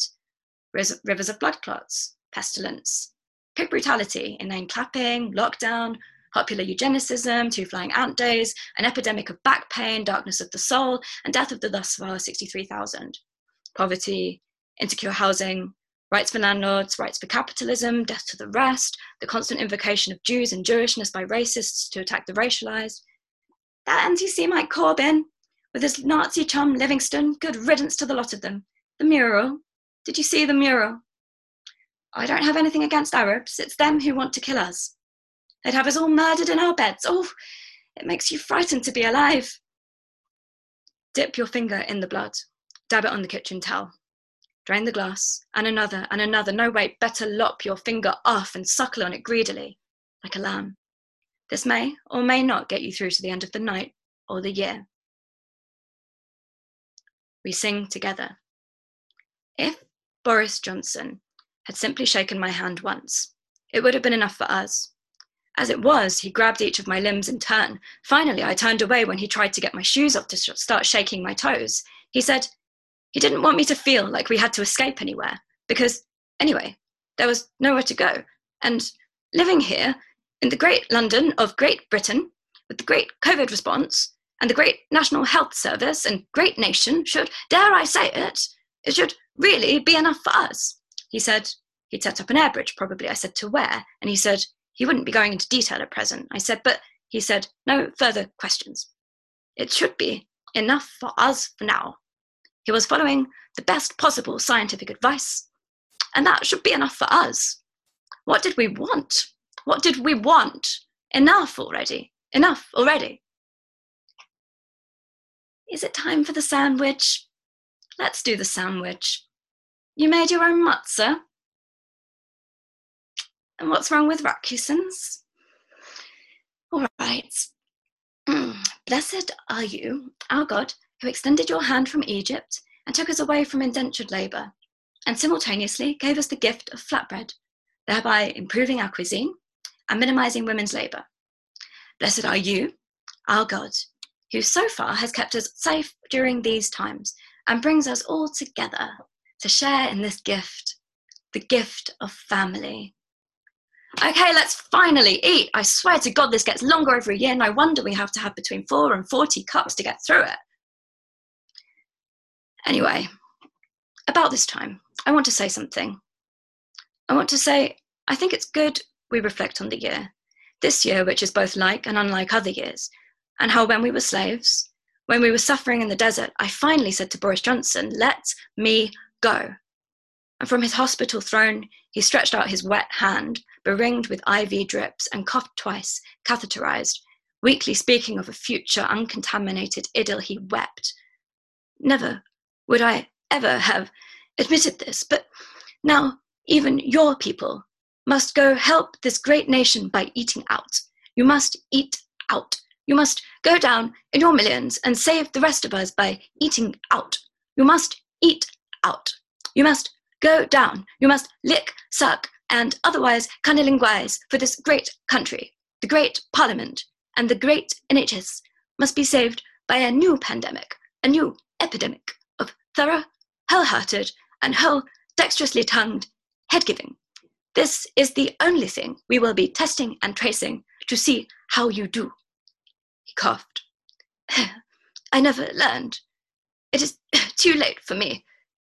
rivers of blood clots, pestilence, pig brutality, inane clapping, lockdown, popular eugenicism, two flying ant days, an epidemic of back pain, darkness of the soul, and death of the thus far 63,000. Poverty, insecure housing, rights for landlords, rights for capitalism, death to the rest, the constant invocation of Jews and Jewishness by racists to attack the racialized. That anti Semite Corbyn, with his Nazi chum Livingstone, good riddance to the lot of them. The mural. Did you see the mural? I don't have anything against Arabs. It's them who want to kill us. They'd have us all murdered in our beds. Oh, it makes you frightened to be alive. Dip your finger in the blood. Dab it on the kitchen towel. Drain the glass, and another, and another. No, wait, better lop your finger off and suckle on it greedily, like a lamb. This may or may not get you through to the end of the night or the year. We sing together. If Boris Johnson had simply shaken my hand once. It would have been enough for us. As it was, he grabbed each of my limbs in turn. Finally, I turned away when he tried to get my shoes off to start shaking my toes. He said he didn't want me to feel like we had to escape anywhere, because, anyway, there was nowhere to go. And living here, in the great London of Great Britain, with the great COVID response, and the great National Health Service and great nation should, dare I say it, it should really be enough for us. He said he'd set up an air bridge, probably. I said, to where? And he said he wouldn't be going into detail at present. I said, but he said, no further questions. It should be enough for us for now. He was following the best possible scientific advice, and that should be enough for us. What did we want? What did we want? Enough already. Enough already. Is it time for the sandwich? Let's do the sandwich. You made your own matzah? And what's wrong with Rakusen's? All right. Blessed are you, our God, who extended your hand from Egypt and took us away from indentured labour, and simultaneously gave us the gift of flatbread, thereby improving our cuisine and minimizing women's labour. Blessed are you, our God, who so far has kept us safe during these times and brings us all together to share in this gift, the gift of family. Okay, let's finally eat. I swear to God, this gets longer every year. No wonder we have to have between four and 40 cups to get through it. Anyway, about this time, I want to say something. I want to say, I think it's good we reflect on the year. This year, which is both like and unlike other years, and how when we were slaves, when we were suffering in the desert, I finally said to Boris Johnson, let me Go. And from his hospital throne, he stretched out his wet hand, beringed with IV drips, and coughed twice, catheterized. Weakly speaking of a future uncontaminated idyll, he wept. Never would I ever have admitted this, but now even your people must go help this great nation by eating out. You must eat out. You must go down in your millions and save the rest of us by eating out. You must eat out. You must go down. You must lick, suck, and otherwise cunnilinguise for this great country. The great parliament and the great NHS must be saved by a new pandemic, a new epidemic thorough, whole-hearted, and whole dexterously tongued head giving. This is the only thing we will be testing and tracing to see how you do. He coughed. I never learned. It is too late for me.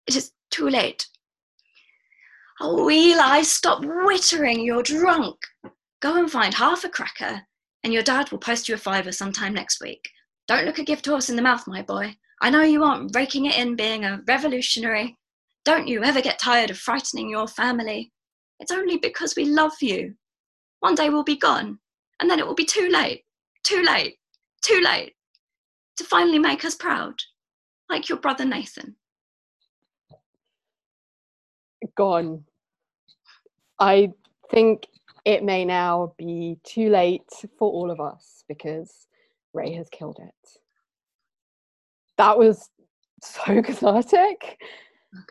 It is too late. Oh, Eli, stop wittering. You're drunk. Go and find half a cracker, and your dad will post you a fiver sometime next week. Don't look a gift horse in the mouth, my boy. I know you aren't raking it in being a revolutionary. Don't you ever get tired of frightening your family. It's only because we love you. One day we'll be gone, and then it will be too late, too late, too late to finally make us proud, like your brother Nathan. Gone. I think it may now be too late for all of us because Ray has killed it. That was so cathartic.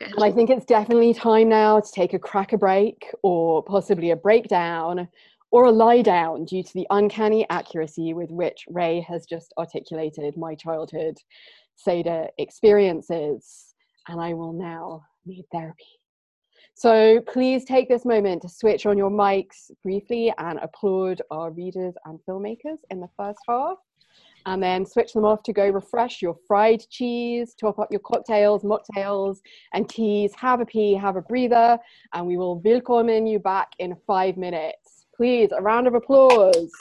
Okay. And I think it's definitely time now to take a cracker break or possibly a breakdown or a lie down due to the uncanny accuracy with which Ray has just articulated my childhood Seder experiences. And I will now need therapy. So please take this moment to switch on your mics briefly and applaud our readers and filmmakers in the first half. And then switch them off to go refresh your fried cheese, top up your cocktails, mocktails, and teas. Have a pee, have a breather, and we will welcome you back in five minutes. Please, a round of applause.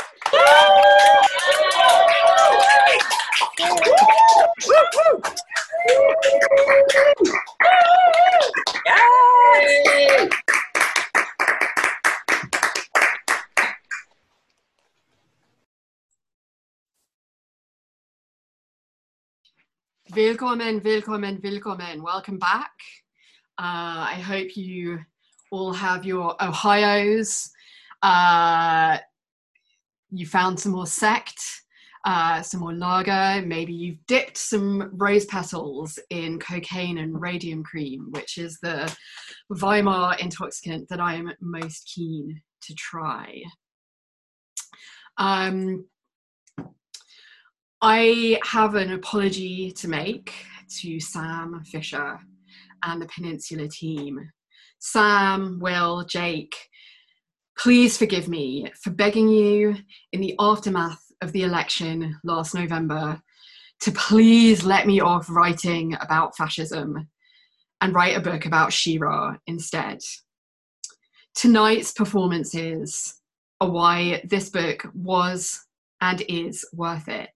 Willkommen, willkommen, willkommen. Welcome back. Uh, I hope you all have your Ohio's. Uh, you found some more Sekt, uh, some more lager. Maybe you've dipped some rose petals in cocaine and radium cream, which is the Weimar intoxicant that I am most keen to try. Um, I have an apology to make to Sam Fisher and the Peninsula team. Sam, Will, Jake, please forgive me for begging you in the aftermath of the election last November to please let me off writing about fascism and write a book about She-Ra instead. Tonight's performances are why this book was and is worth it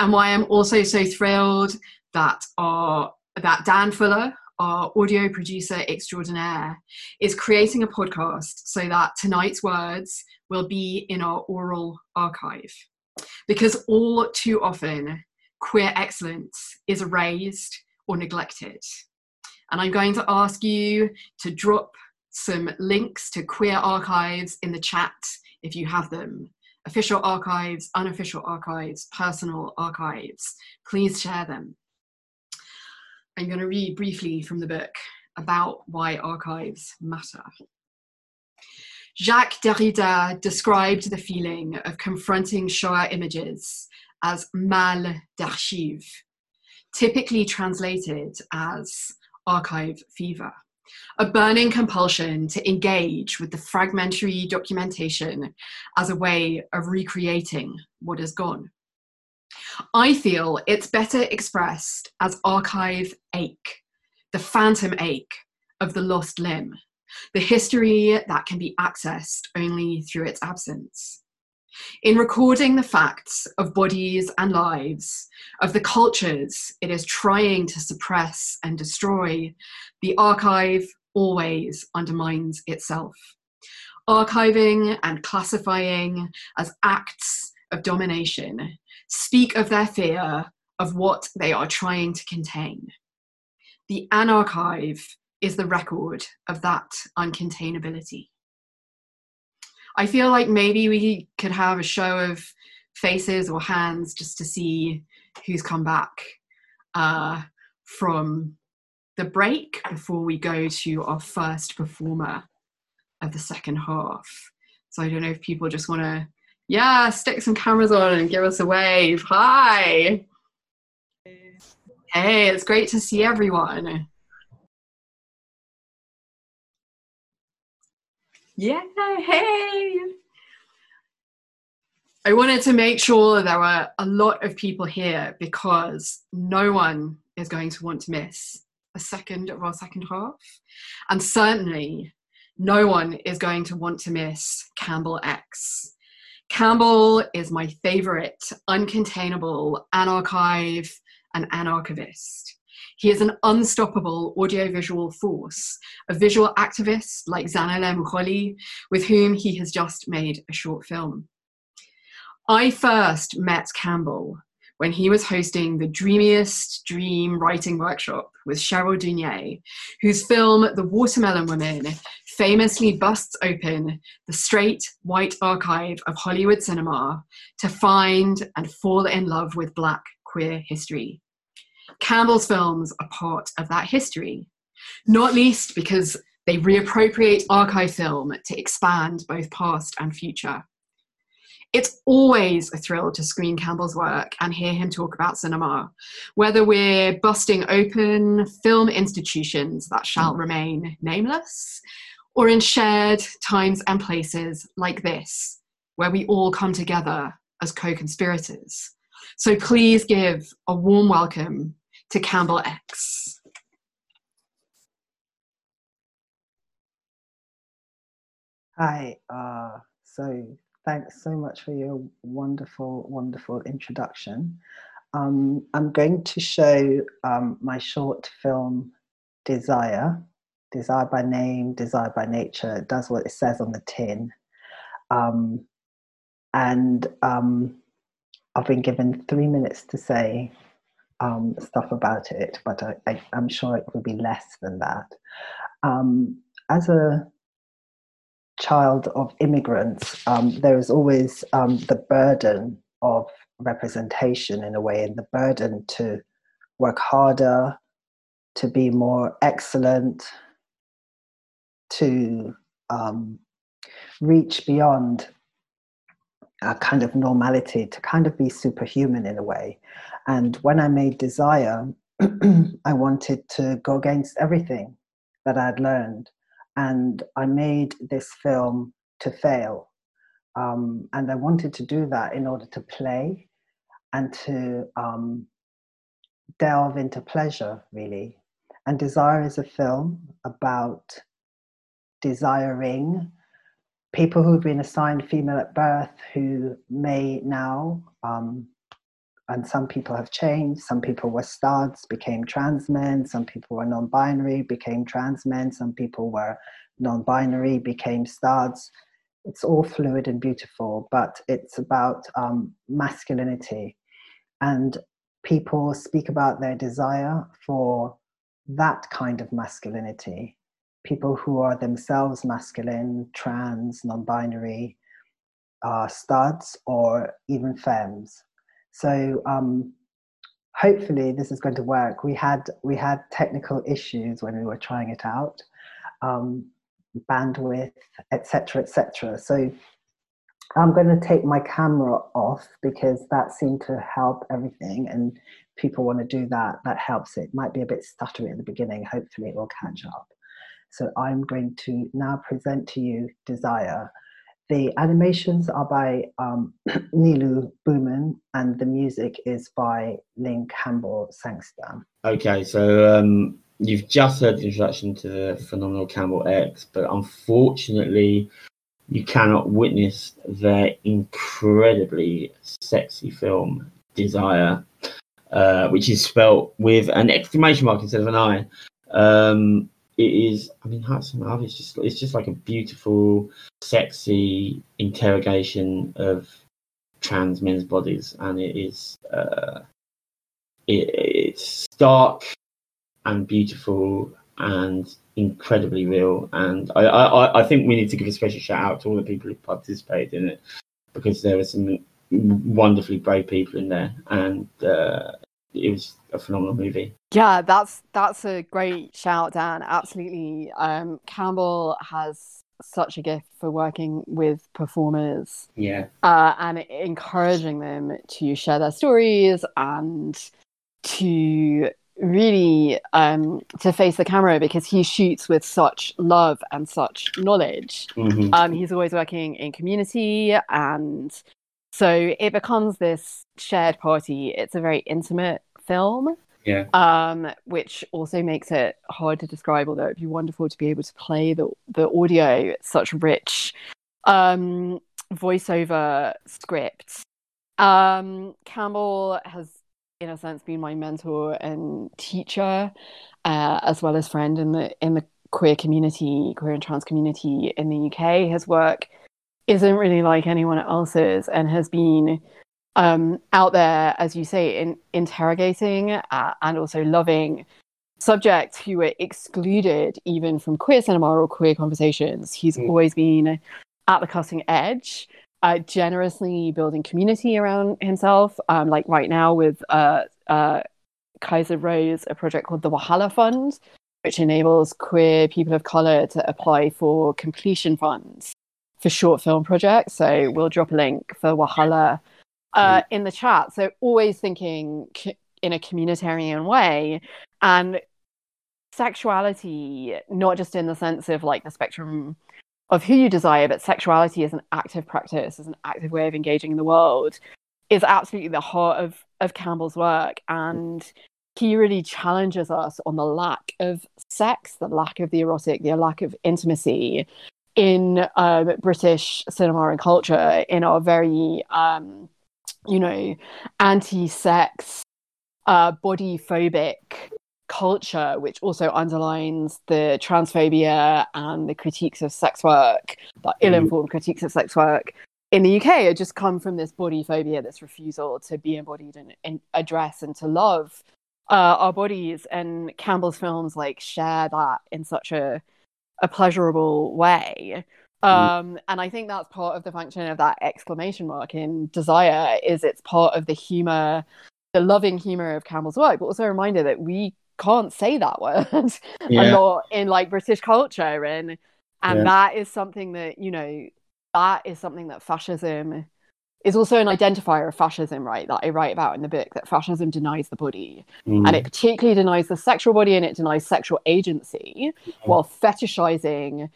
and why I'm also so thrilled that our that Dan Fuller, our audio producer extraordinaire, is creating a podcast so that tonight's words will be in our oral archive. Because all too often, queer excellence is erased or neglected. And I'm going to ask you to drop some links to queer archives in the chat if you have them official archives, unofficial archives, personal archives. Please share them. I'm going to read briefly from the book about why archives matter. Jacques Derrida described the feeling of confronting Shoah images as mal d'archive, typically translated as archive fever a burning compulsion to engage with the fragmentary documentation as a way of recreating what is gone. I feel it's better expressed as archive ache, the phantom ache of the lost limb, the history that can be accessed only through its absence. In recording the facts of bodies and lives, of the cultures it is trying to suppress and destroy, the archive always undermines itself. Archiving and classifying as acts of domination speak of their fear of what they are trying to contain. The anarchive is the record of that uncontainability. I feel like maybe we could have a show of faces or hands just to see who's come back uh, from the break before we go to our first performer of the second half. So I don't know if people just want to, yeah, stick some cameras on and give us a wave. Hi. Hey, it's great to see everyone. Yeah, hey. I wanted to make sure there were a lot of people here because no one is going to want to miss a second of our second half. And certainly no one is going to want to miss Campbell X. Campbell is my favorite uncontainable anarchive and anarchivist. He is an unstoppable audiovisual force, a visual activist like Zanele Muholi, with whom he has just made a short film. I first met Campbell when he was hosting the Dreamiest Dream writing workshop with Cheryl Dunye, whose film The Watermelon Woman famously busts open the straight white archive of Hollywood cinema to find and fall in love with Black queer history. Campbell's films are part of that history, not least because they reappropriate archive film to expand both past and future. It's always a thrill to screen Campbell's work and hear him talk about cinema, whether we're busting open film institutions that shall remain nameless, or in shared times and places like this, where we all come together as co conspirators. So please give a warm welcome to Campbell X. Hi, uh, so thanks so much for your wonderful, wonderful introduction. Um, I'm going to show um, my short film, Desire. Desire by name, Desire by nature. It does what it says on the tin. Um, and um, I've been given three minutes to say um, stuff about it, but I, am sure it will be less than that. Um, as a child of immigrants, um, there is always um, the burden of representation in a way, and the burden to work harder, to be more excellent, to um, reach beyond a kind of normality, to kind of be superhuman in a way. And when I made Desire, I wanted to go against everything that I'd learned and I made this film to fail. Um, and I wanted to do that in order to play and to um, delve into pleasure, really. And Desire is a film about desiring people who've been assigned female at birth who may now um, and some people have changed. Some people were studs, became trans men. Some people were non binary, became trans men. Some people were non binary, became studs. It's all fluid and beautiful, but it's about um, masculinity. And people speak about their desire for that kind of masculinity. People who are themselves masculine, trans, non binary, uh, studs, or even femmes so um, hopefully this is going to work. We had we had technical issues when we were trying it out, um, bandwidth, etc., etc. So I'm going to take my camera off because that seemed to help everything, and people want to do that. That helps. It might be a bit stuttery at the beginning. Hopefully, it will catch up. So I'm going to now present to you Desire. The animations are by um, Nilu Booman, and the music is by Lynn Campbell Sangstam. Okay, so um, you've just heard the introduction to the phenomenal Campbell X, but unfortunately, you cannot witness their incredibly sexy film Desire, uh, which is spelt with an exclamation mark instead of an I. Um, it is. I mean, Hudson Love is just it's just like a beautiful, sexy interrogation of trans men's bodies, and it is. Uh, it, it's stark and beautiful and incredibly real. And I, I, I think we need to give a special shout out to all the people who participated in it because there were some wonderfully brave people in there, and uh, it was a phenomenal movie. Yeah, that's that's a great shout, Dan. Absolutely. Um, Campbell has such a gift for working with performers. Yeah. Uh, and encouraging them to share their stories and to really um, to face the camera because he shoots with such love and such knowledge. Mm-hmm. Um, he's always working in community and so it becomes this shared party. It's a very intimate film. Yeah. um, which also makes it hard to describe. Although it'd be wonderful to be able to play the the audio, It's such rich um, voiceover scripts. Um, Campbell has, in a sense, been my mentor and teacher, uh, as well as friend in the in the queer community, queer and trans community in the UK. His work isn't really like anyone else's, and has been um, out there, as you say, in interrogating uh, and also loving subjects who were excluded even from queer cinema or queer conversations. He's Mm. always been at the cutting edge, uh, generously building community around himself. Um, like right now with uh, uh, Kaiser Rose, a project called the Wahala Fund, which enables queer people of color to apply for completion funds for short film projects. So we'll drop a link for Wahala uh, in the chat. So always thinking c- in a communitarian way and sexuality, not just in the sense of like the spectrum of who you desire, but sexuality as an active practice, as an active way of engaging in the world, is absolutely the heart of of Campbell's work. And he really challenges us on the lack of sex, the lack of the erotic, the lack of intimacy in um, British cinema and culture, in our very, um, you know, anti-sex, uh, body phobic culture, which also underlines the transphobia and the critiques of sex work, the ill-informed critiques of sex work in the UK it just come from this body phobia, this refusal to be embodied and, and address and to love uh, our bodies. And Campbell's films like share that in such a a pleasurable way. Um, and I think that's part of the function of that exclamation mark in Desire is it's part of the humor, the loving humor of Campbell's work, but also a reminder that we can't say that word a lot in like British culture and and Yeah. that is something that you know that is something that fascism is also an identifier of fascism right that I write about in the book that fascism denies the body. Mm. and it particularly denies the sexual body and it denies sexual agency while fetishizing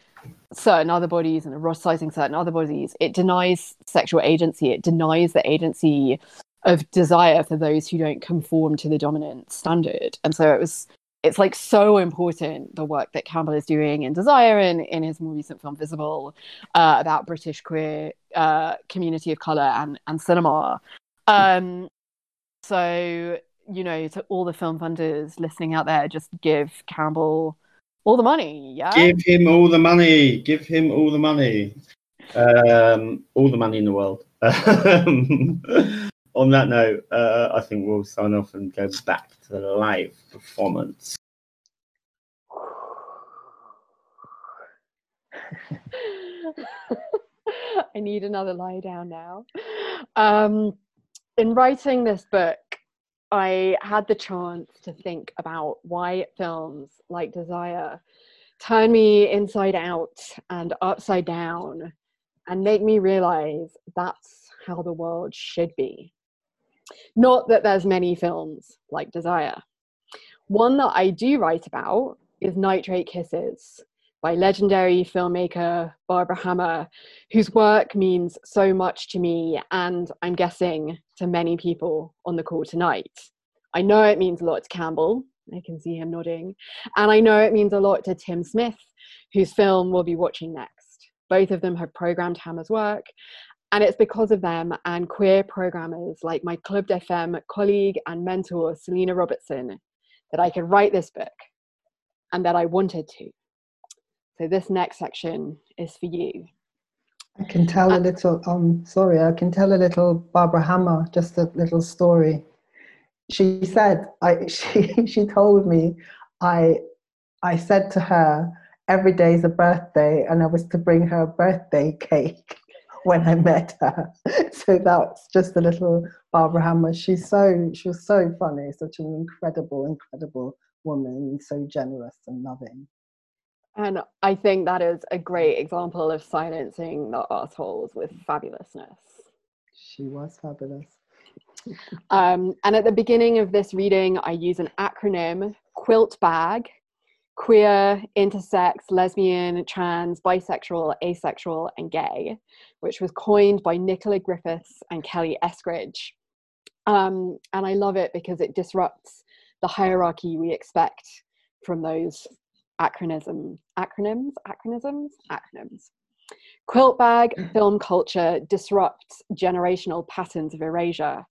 certain other bodies and eroticizing certain other bodies. It denies sexual agency. It denies the agency of desire for those who don't conform to the dominant standard. And so it was it's like so important the work that campbell is doing in desire and in his more recent film visible uh, about british queer uh, community of color and and cinema um so you know to all the film funders listening out there just give campbell all the money yeah Give him all the money. Give him all the money. Um, all the money in the world. On that note, uh, I think we'll sign off and go back to the live performance. I need another lie down now. Um, in writing this book, I had the chance to think about why films like Desire turn me inside out and upside down and make me realize that's how the world should be. Not that there's many films like Desire. One that I do write about is Nitrate Kisses by legendary filmmaker Barbara Hammer, whose work means so much to me and I'm guessing to many people on the call tonight. I know it means a lot to Campbell. I can see him nodding. And I know it means a lot to Tim Smith, whose film we'll be watching next. Both of them have programmed Hammer's work. And it's because of them and queer programmers like my Club des Femmes colleague and mentor, Selina Robertson, that I could write this book and that I wanted to. So this next section is for you. I can tell a little. Um, sorry, I can tell a little Barbara Hammer, just a little story. She said, I she she told me, I I said to her, every day is a birthday, and I was to bring her a birthday cake when I met her. So that's just a little Barbara Hammer. She's so she was so funny, such an incredible, incredible woman, so generous and loving. And I think that is a great example of silencing the assholes with fabulousness. She was fabulous. Um, and at the beginning of this reading, I use an acronym QUILT BAG queer, intersex, lesbian, trans, bisexual, asexual, and gay, which was coined by Nicola Griffiths and Kelley Eskridge. Um, and I love it because it disrupts the hierarchy we expect from those acronym acronyms acronyms acronyms. Quilt bag mm. film culture disrupts generational patterns of erasure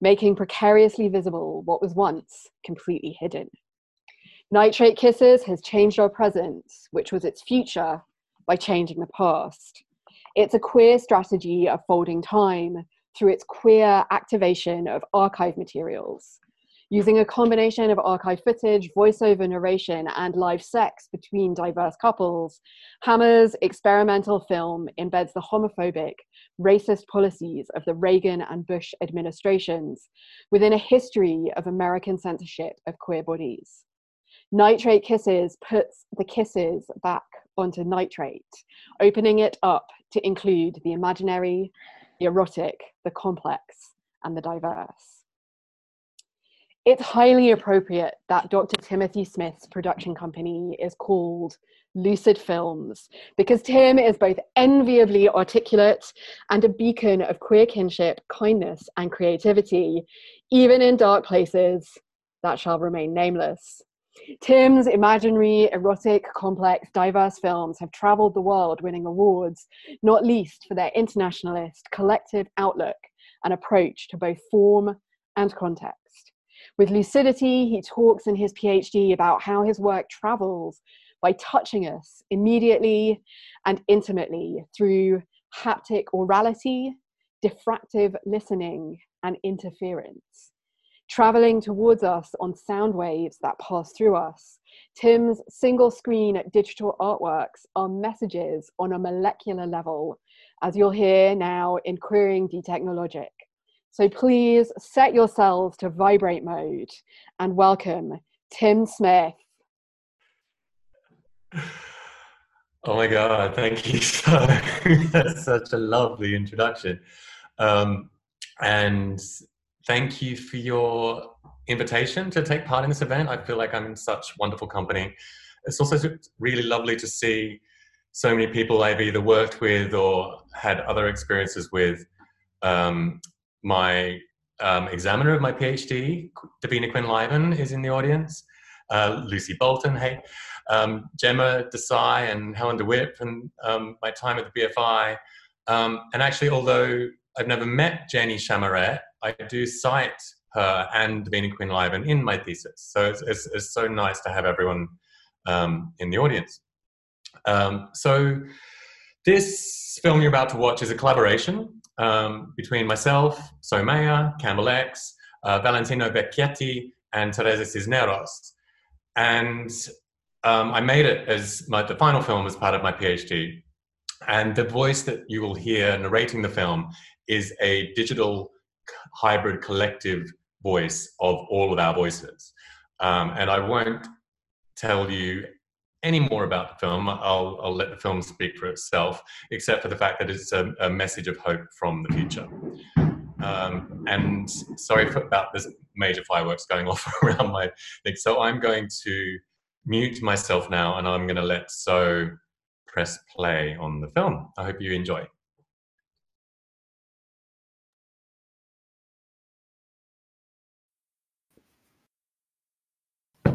making precariously visible what was once completely hidden. Nitrate kisses has changed our present which was its future by changing the past. It's a queer strategy of folding time through its queer activation of archive materials using a combination of archive footage, voiceover narration, and live sex between diverse couples, Hammer's experimental film embeds the homophobic, racist policies of the Reagan and Bush administrations within a history of American censorship of queer bodies. Nitrate Kisses puts the kisses back onto nitrate, opening it up to include the imaginary, the erotic, the complex, and the diverse it's highly appropriate that Dr. Timothy Smith's production company is called Lucid Films because Tim is both enviably articulate and a beacon of queer kinship, kindness, and creativity, even in dark places that shall remain nameless. Tim's imaginary, erotic, complex, diverse films have traveled the world winning awards, not least for their internationalist, collective outlook and approach to both form and context. With lucidity, he talks in his PhD about how his work travels by touching us immediately and intimately through haptic orality, diffractive listening, and interference. Traveling towards us on sound waves that pass through us, Tim's single screen digital artworks are messages on a molecular level, as you'll hear now in Queering Detechnologic. So please set yourselves to vibrate mode and welcome Tim Smith. Oh my God, thank you so That's such a lovely introduction. Um, and thank you for your invitation to take part in this event. I feel like I'm in such wonderful company. It's also really lovely to see so many people I've either worked with or had other experiences with um, my um, examiner of my PhD, Davina Quinlivan, is in the audience. Uh, Lucy Bolton, hey, um, Gemma Desai and Helen de Witt from um, my time at the BFI. Um, and actually, although I've never met Jenny Chamarette, I do cite her and Davina Quinlivan in my thesis. So it's, it's, it's so nice to have everyone um, in the audience. Um, so this film you're about to watch is a collaboration um, between myself, So Mayer, Campbell X, uh, Valentino Vecchietti, and Teresa Cisneros. And um, I made it as my, the final film as part of my PhD. And the voice that you will hear narrating the film is a digital hybrid collective voice of all of our voices. Um, and I won't tell you any more about the film, I'll, I'll let the film speak for itself, except for the fact that it's a, a message of hope from the future. Um, and sorry for, about this major fireworks going off around my thing. So I'm going to mute myself now and I'm going to let So press play on the film. I hope you enjoy.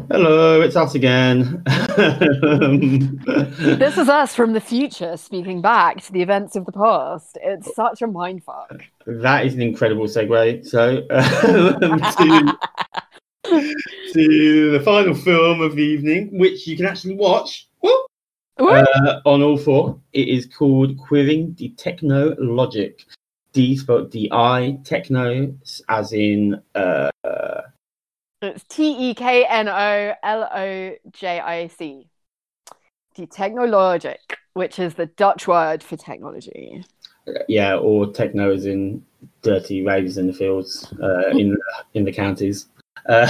Hello, it's us again. this is us from the future speaking back to the events of the past. It's such a mindfuck. That is an incredible segue. So, um, to, to, the final film of the evening, which you can actually watch uh, on all four. It is called Queering Detechnologic. D spelled D I, techno as in. Uh, it's T E K N O L O J I C. The technologic, which is the Dutch word for technology. Yeah, or techno is in dirty raves in the fields, uh, in in the counties. Uh,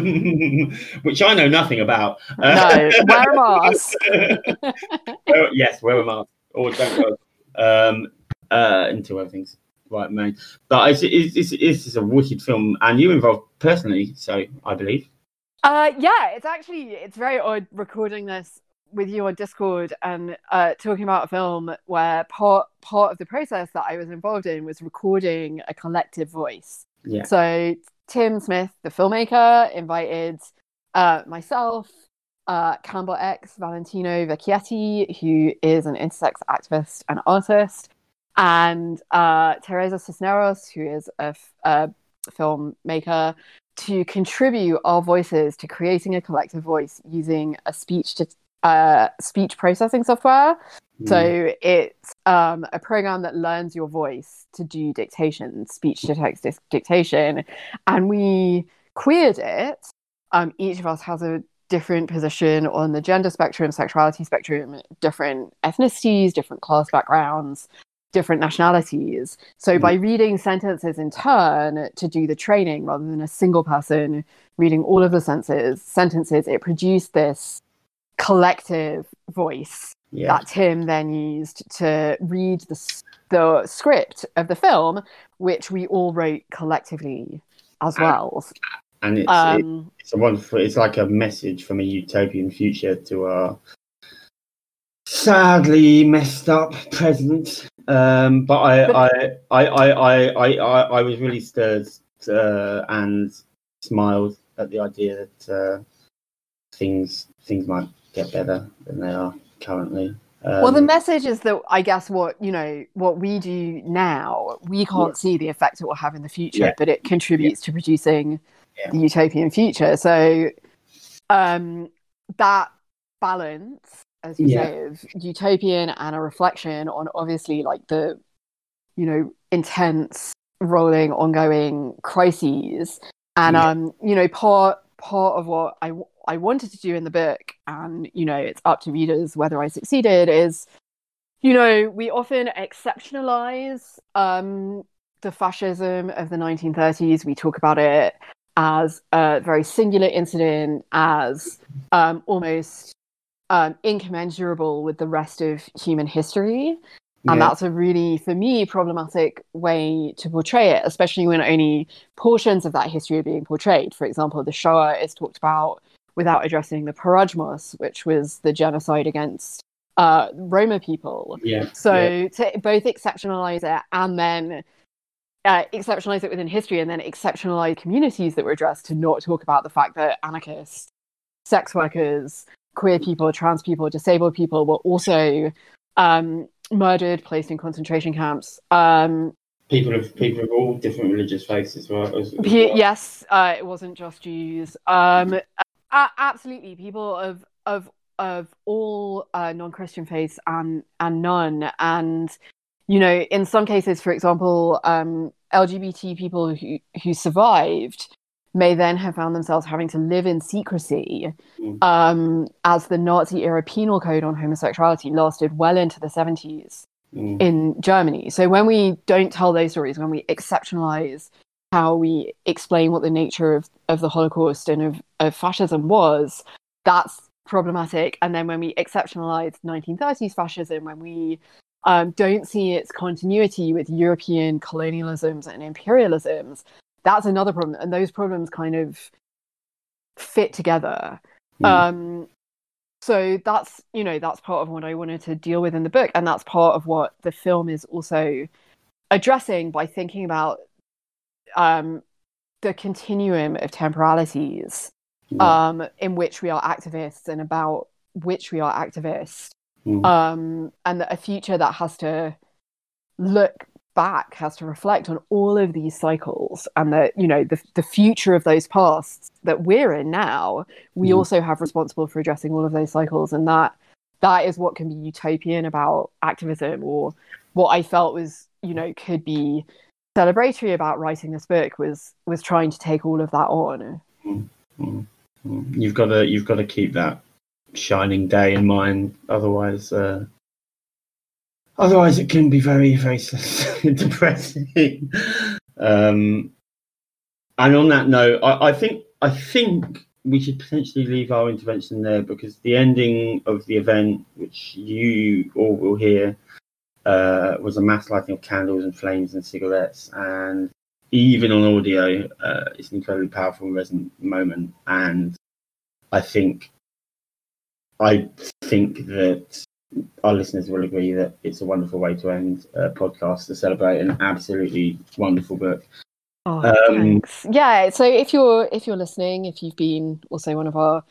which I know nothing about. No, wear a mask. yes, wear a mask. Or don't go um, uh, into other things right man. But it's, it's, it's, it's a wicked film, and you involved personally, so I believe. Uh, yeah, it's actually it's very odd recording this with you on Discord and uh, talking about a film where part part of the process that I was involved in was recording a collective voice. Yeah. So Tim Smith, the filmmaker, invited uh, myself, uh, Campbell X, Valentino Vecchietti, who is an intersex activist and artist, and uh, Teresa Cisneros, who is a, f- a filmmaker, to contribute our voices to creating a collective voice using a speech to uh, speech processing software. Mm. So it's um, a program that learns your voice to do dictation, speech to text dis- dictation, and we queered it. Um, each of us has a different position on the gender spectrum, sexuality spectrum, different ethnicities, different class backgrounds, different nationalities. So Mm. by reading sentences in turn to do the training rather than a single person reading all of the sentences, sentences, it produced this collective voice Yeah. that Tim then used to read the, the script of the film, which we all wrote collectively as And- well. and it's, it- Um, it's a wonderful it's like a message from a utopian future to our sadly messed up president um but i I, I i i i i was really stirred uh, and smiled at the idea that uh things things might get better than they are currently um, well, the message is that I guess what you know what we do now, we can't Yeah. see the effect it will have in the future, Yeah. but it contributes to producing Yeah. the utopian future. So um, that balance, as you Yeah. say, of utopian and a reflection on obviously like the you know intense, rolling, ongoing crises, and Yeah. um, you know part part of what I I wanted to do in the book, and you know, it's up to readers whether I succeeded, is you know, we often exceptionalize um, the fascism of the 1930s. We talk about it as a very singular incident, as um, almost um, incommensurable with the rest of human history. And yeah. that's a really, for me, problematic way to portray it, especially when only portions of that history are being portrayed. For example, the Shoah is talked about without addressing the Porajmos, which was the genocide against uh, Roma people. yeah So yeah. to both exceptionalize it and then uh, exceptionalize it within history and then exceptionalize communities that were addressed to not talk about the fact that anarchists, sex workers, queer people, trans people, disabled people were also um, murdered, placed in concentration camps. Um, people of people of all different religious faiths as well as, as well. yes, uh, it wasn't just Jews. Um, a- absolutely, people of of of all uh, non-Christian faiths and and none, and you know, in some cases, for example, um, LGBT people who who survived may then have found themselves having to live in secrecy Mm. um, as the Nazi era penal code on homosexuality lasted well into the 70s Mm. in Germany. So when we don't tell those stories, when we exceptionalize how we explain what the nature of, of the Holocaust and of, of fascism was, that's problematic. And then when we exceptionalize 1930s fascism, when we um, don't see its continuity with European colonialisms and imperialisms, that's another problem. And those problems kind of fit together. Mm. Um, so that's you know that's part of what I wanted to deal with in the book, and that's part of what the film is also addressing by thinking about um, the continuum of temporalities Yeah. um, in which we are activists and about which we are activists, Mm. um, and that a future that has to look back has to reflect on all of these cycles and that you know the, the future of those pasts that we're in now we Mm. also have responsible for addressing all of those cycles and that that is what can be utopian about activism or what i felt was you know could be celebratory about writing this book was was trying to take all of that on Mm, mm. You've got to you've got to keep that shining day in mind, otherwise, uh, otherwise it can be very very depressing. um, and on that note, I, I think I think we should potentially leave our intervention there because the ending of the event, which you all will hear, uh, was a mass lighting of candles and flames and cigarettes and even on audio, uh, it's an incredibly powerful and resonant moment. And I think, I think that our listeners will agree that it's a wonderful way to end a podcast to celebrate an absolutely wonderful book. Oh, Um, thanks. Yeah. So if you're if you're listening, if you've been also one of our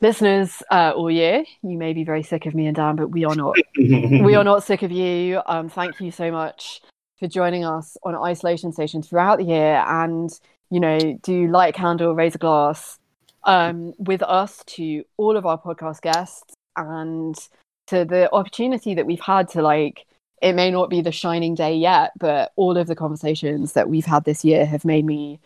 listeners uh, all year, you may be very sick of me and Dan, but we are not. we are not sick of you. Um, thank you so much for joining us on Isolation Station throughout the year, and you know, do light a candle, raise a glass um, with us to all of our podcast guests and to the opportunity that we've had to like. It may not be the shining day yet, but all of the conversations that we've had this year have made me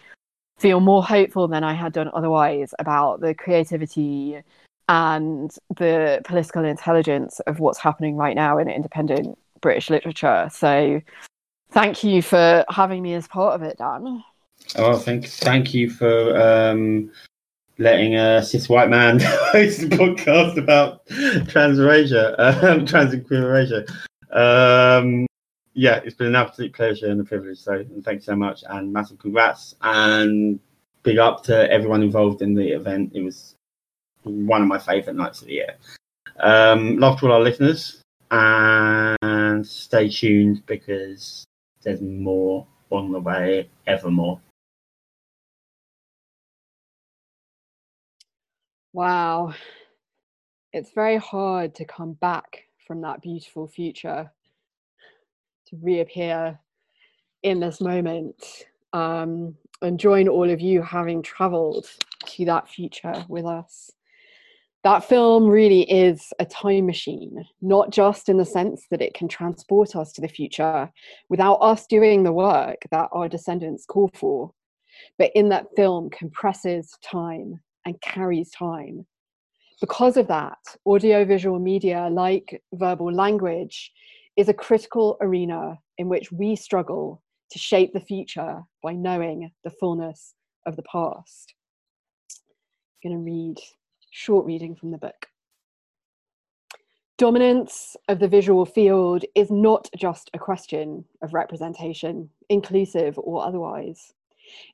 feel more hopeful than I had done otherwise about the creativity and the political intelligence of what's happening right now in independent British literature. So thank you for having me as part of it, Dan. Oh, thank thank you for um, letting a cis white man host a podcast about trans erasure, um, trans and queer erasure. Um, yeah, it's been an absolute pleasure and a privilege. So, and thanks so much, and massive congrats, and big up to everyone involved in the event. It was one of my favourite nights of the year. Um, love to all our listeners, and stay tuned because there's more on the way, ever more. Wow. It's very hard to come back from that beautiful future to reappear in this moment um, and join all of you having traveled to that future with us. That film really is a time machine, not just in the sense that it can transport us to the future without us doing the work that our descendants call for, but in that film compresses time and carries time. Because of that, audiovisual media, like verbal language, is a critical arena in which we struggle to shape the future by knowing the fullness of the past. I'm going to read short reading from the book. Dominance of the visual field is not just a question of representation, inclusive or otherwise.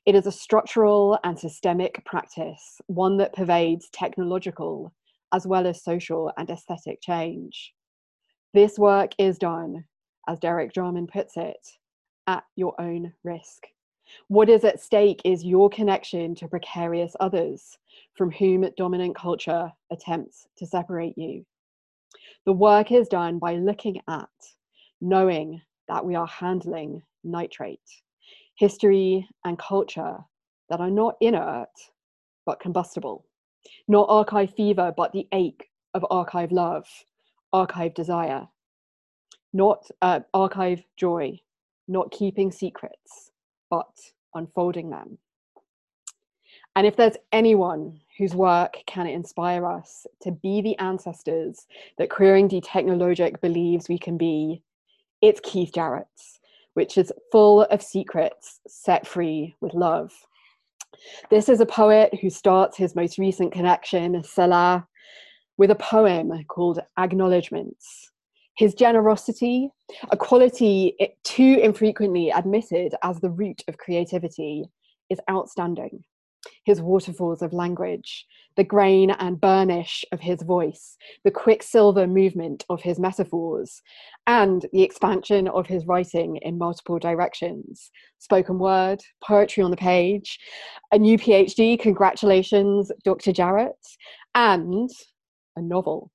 It is a structural and systemic practice, one that pervades technological as well as social and aesthetic change. This work is done, as Derek Jarman puts it, at your own risk. What is at stake is your connection to precarious others from whom dominant culture attempts to separate you. The work is done by looking at, knowing that we are handling nitrate, history and culture that are not inert but combustible, not archive fever but the ache of archive love, archive desire, not uh, archive joy, not keeping secrets but unfolding them. And if there's anyone whose work can inspire us to be the ancestors that Queering D Technologic believes we can be, it's Keith Jarrett's, which is full of secrets set free with love. This is a poet who starts his most recent connection, Selah, with a poem called Acknowledgements. His generosity, a quality too infrequently admitted as the root of creativity, is outstanding his waterfalls of language, the grain and burnish of his voice, the quicksilver movement of his metaphors, and the expansion of his writing in multiple directions spoken word, poetry on the page, a new PhD, congratulations, Dr. Jarrett, and a novel.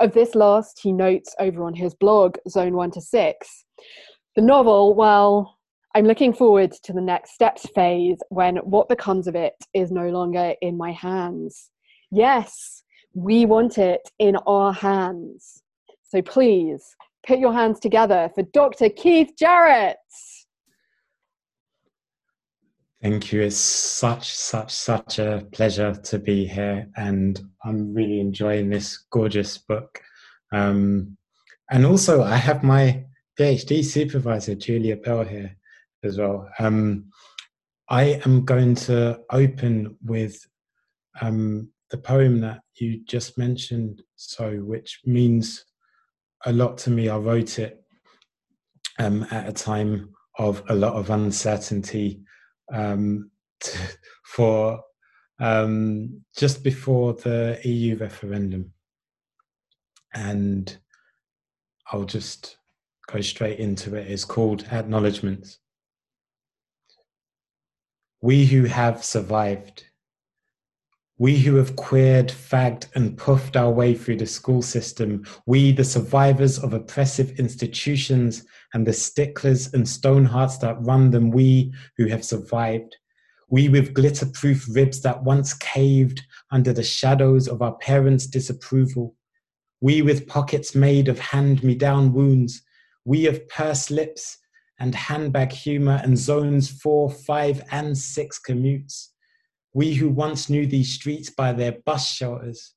Of this last, he notes over on his blog, Zone 1 to 6. The novel, well, I'm looking forward to the next steps phase when what becomes of it is no longer in my hands. Yes, we want it in our hands. So please put your hands together for Dr. Keith Jarrett. Thank you. It's such, such, such a pleasure to be here, and I'm really enjoying this gorgeous book. Um, and also, I have my PhD supervisor, Julia Bell, here as well. Um, I am going to open with um, the poem that you just mentioned, so which means a lot to me. I wrote it um, at a time of a lot of uncertainty um, to, for um, just before the EU referendum, and I'll just go straight into it. It's called Acknowledgements. We who have survived. We who have queered, fagged, and puffed our way through the school system, we, the survivors of oppressive institutions and the sticklers and stone hearts that run them, we who have survived. We with glitter proof ribs that once caved under the shadows of our parents' disapproval. We with pockets made of hand me down wounds. We of pursed lips and handbag humor and zones four, five, and six commutes. We who once knew these streets by their bus shelters,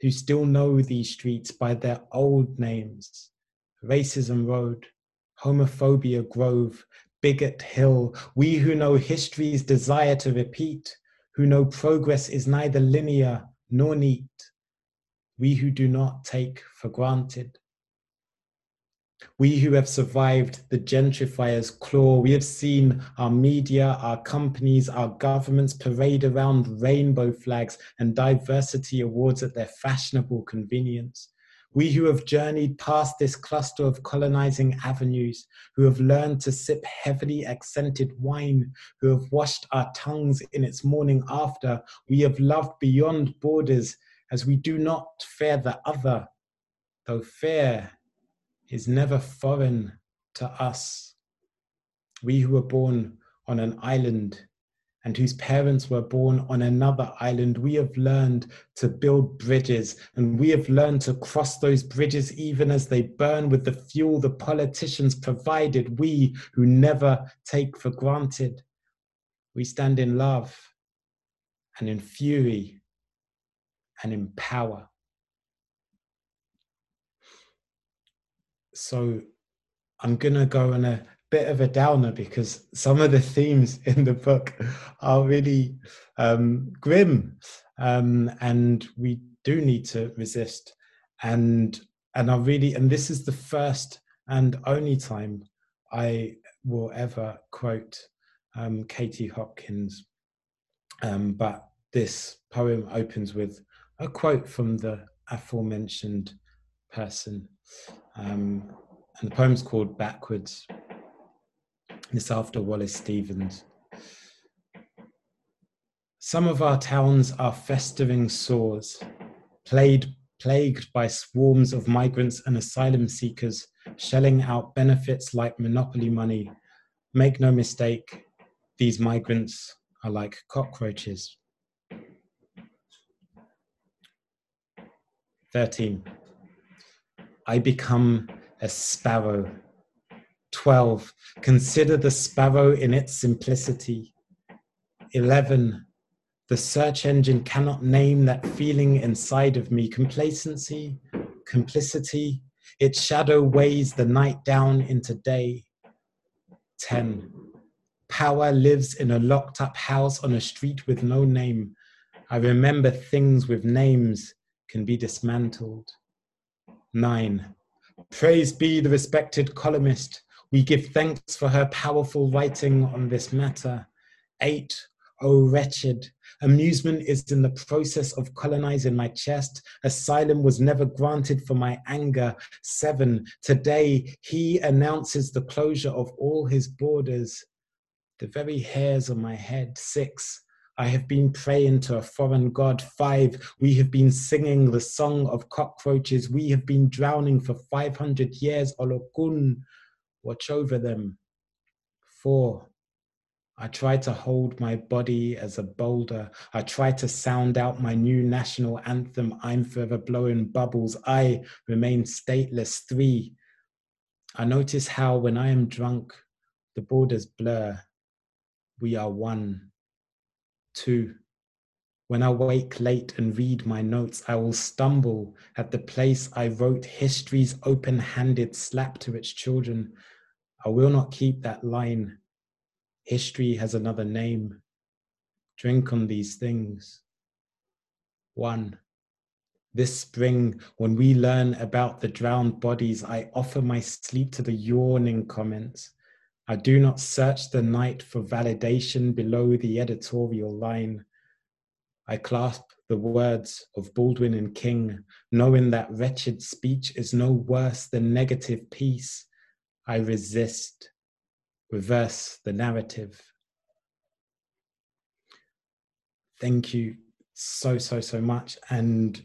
who still know these streets by their old names Racism Road, Homophobia Grove, Bigot Hill. We who know history's desire to repeat, who know progress is neither linear nor neat. We who do not take for granted. We who have survived the gentrifier's claw, we have seen our media, our companies, our governments parade around rainbow flags and diversity awards at their fashionable convenience. We who have journeyed past this cluster of colonizing avenues, who have learned to sip heavily accented wine, who have washed our tongues in its morning after, we have loved beyond borders as we do not fear the other, though fear is never foreign to us. We who were born on an island and whose parents were born on another island, we have learned to build bridges and we have learned to cross those bridges even as they burn with the fuel the politicians provided. We who never take for granted. We stand in love and in fury and in power. So I'm gonna go on a bit of a downer because some of the themes in the book are really um, grim, um, and we do need to resist. And and I really and this is the first and only time I will ever quote um, Katie Hopkins. Um, but this poem opens with a quote from the aforementioned person. Um, and the poem's called Backwards. It's after Wallace Stevens. Some of our towns are festering sores, plagued, plagued by swarms of migrants and asylum seekers shelling out benefits like monopoly money. Make no mistake, these migrants are like cockroaches. 13. I become a sparrow. 12. Consider the sparrow in its simplicity. 11. The search engine cannot name that feeling inside of me complacency, complicity. Its shadow weighs the night down into day. 10. Power lives in a locked up house on a street with no name. I remember things with names can be dismantled. 9. Praise be the respected columnist. We give thanks for her powerful writing on this matter. 8. Oh, wretched. Amusement is in the process of colonizing my chest. Asylum was never granted for my anger. Seven, today he announces the closure of all his borders. The very hairs on my head. Six, I have been praying to a foreign god. Five, we have been singing the song of cockroaches. We have been drowning for 500 years. Olokun, watch over them. Four, I try to hold my body as a boulder. I try to sound out my new national anthem. I'm forever blowing bubbles. I remain stateless. Three, I notice how when I am drunk, the borders blur. We are one. Two, when I wake late and read my notes, I will stumble at the place I wrote history's open handed slap to its children. I will not keep that line. History has another name. Drink on these things. One. This spring, when we learn about the drowned bodies, I offer my sleep to the yawning comments. I do not search the night for validation below the editorial line. I clasp the words of Baldwin and King, knowing that wretched speech is no worse than negative peace. I resist, reverse the narrative. thank you so, so, so much. And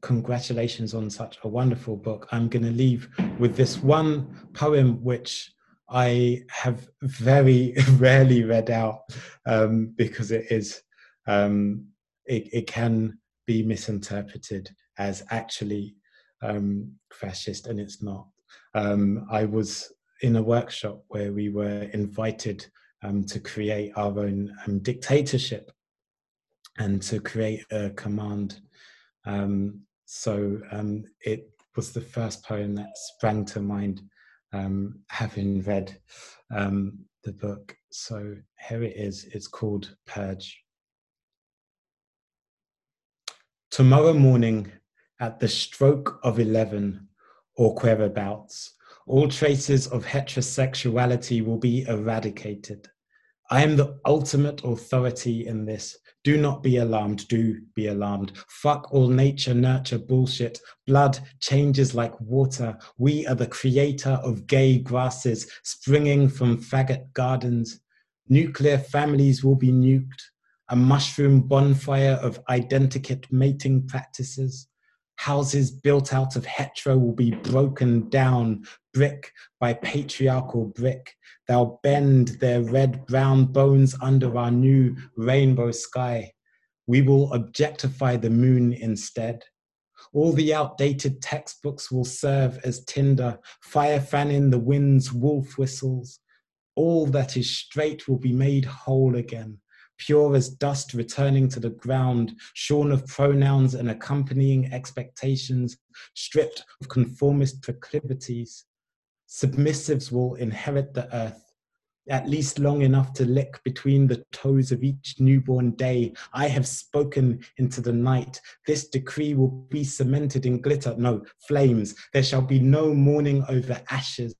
congratulations on such a wonderful book. I'm going to leave with this one poem, which I have very rarely read out um, because it is, um, it, it, can be misinterpreted as actually um, fascist, and it's not. Um, I was in a workshop where we were invited um, to create our own um, dictatorship and to create a command. So it was the first poem that sprang to mind, um, having read um, the book. So here it is. It's called Purge. Tomorrow morning, at the stroke of 11 or whereabouts, all traces of heterosexuality will be eradicated. I am the ultimate authority in this. Do not be alarmed. Do be alarmed. Fuck all nature, nurture bullshit. Blood changes like water. We are the creator of gay grasses springing from faggot gardens. Nuclear families will be nuked. A mushroom bonfire of identikit mating practices. Houses built out of hetero will be broken down brick by patriarchal brick. They'll bend their red brown bones under our new rainbow sky. We will objectify the moon instead. All the outdated textbooks will serve as tinder, fire fanning the wind's wolf whistles. All that is straight will be made whole again pure as dust returning to the ground, shorn of pronouns and accompanying expectations, stripped of conformist proclivities. Submissives will inherit the earth, at least long enough to lick between the toes of each newborn day. I have spoken into the night. This decree will be cemented in glitter, no, flames. There shall be no mourning over ashes.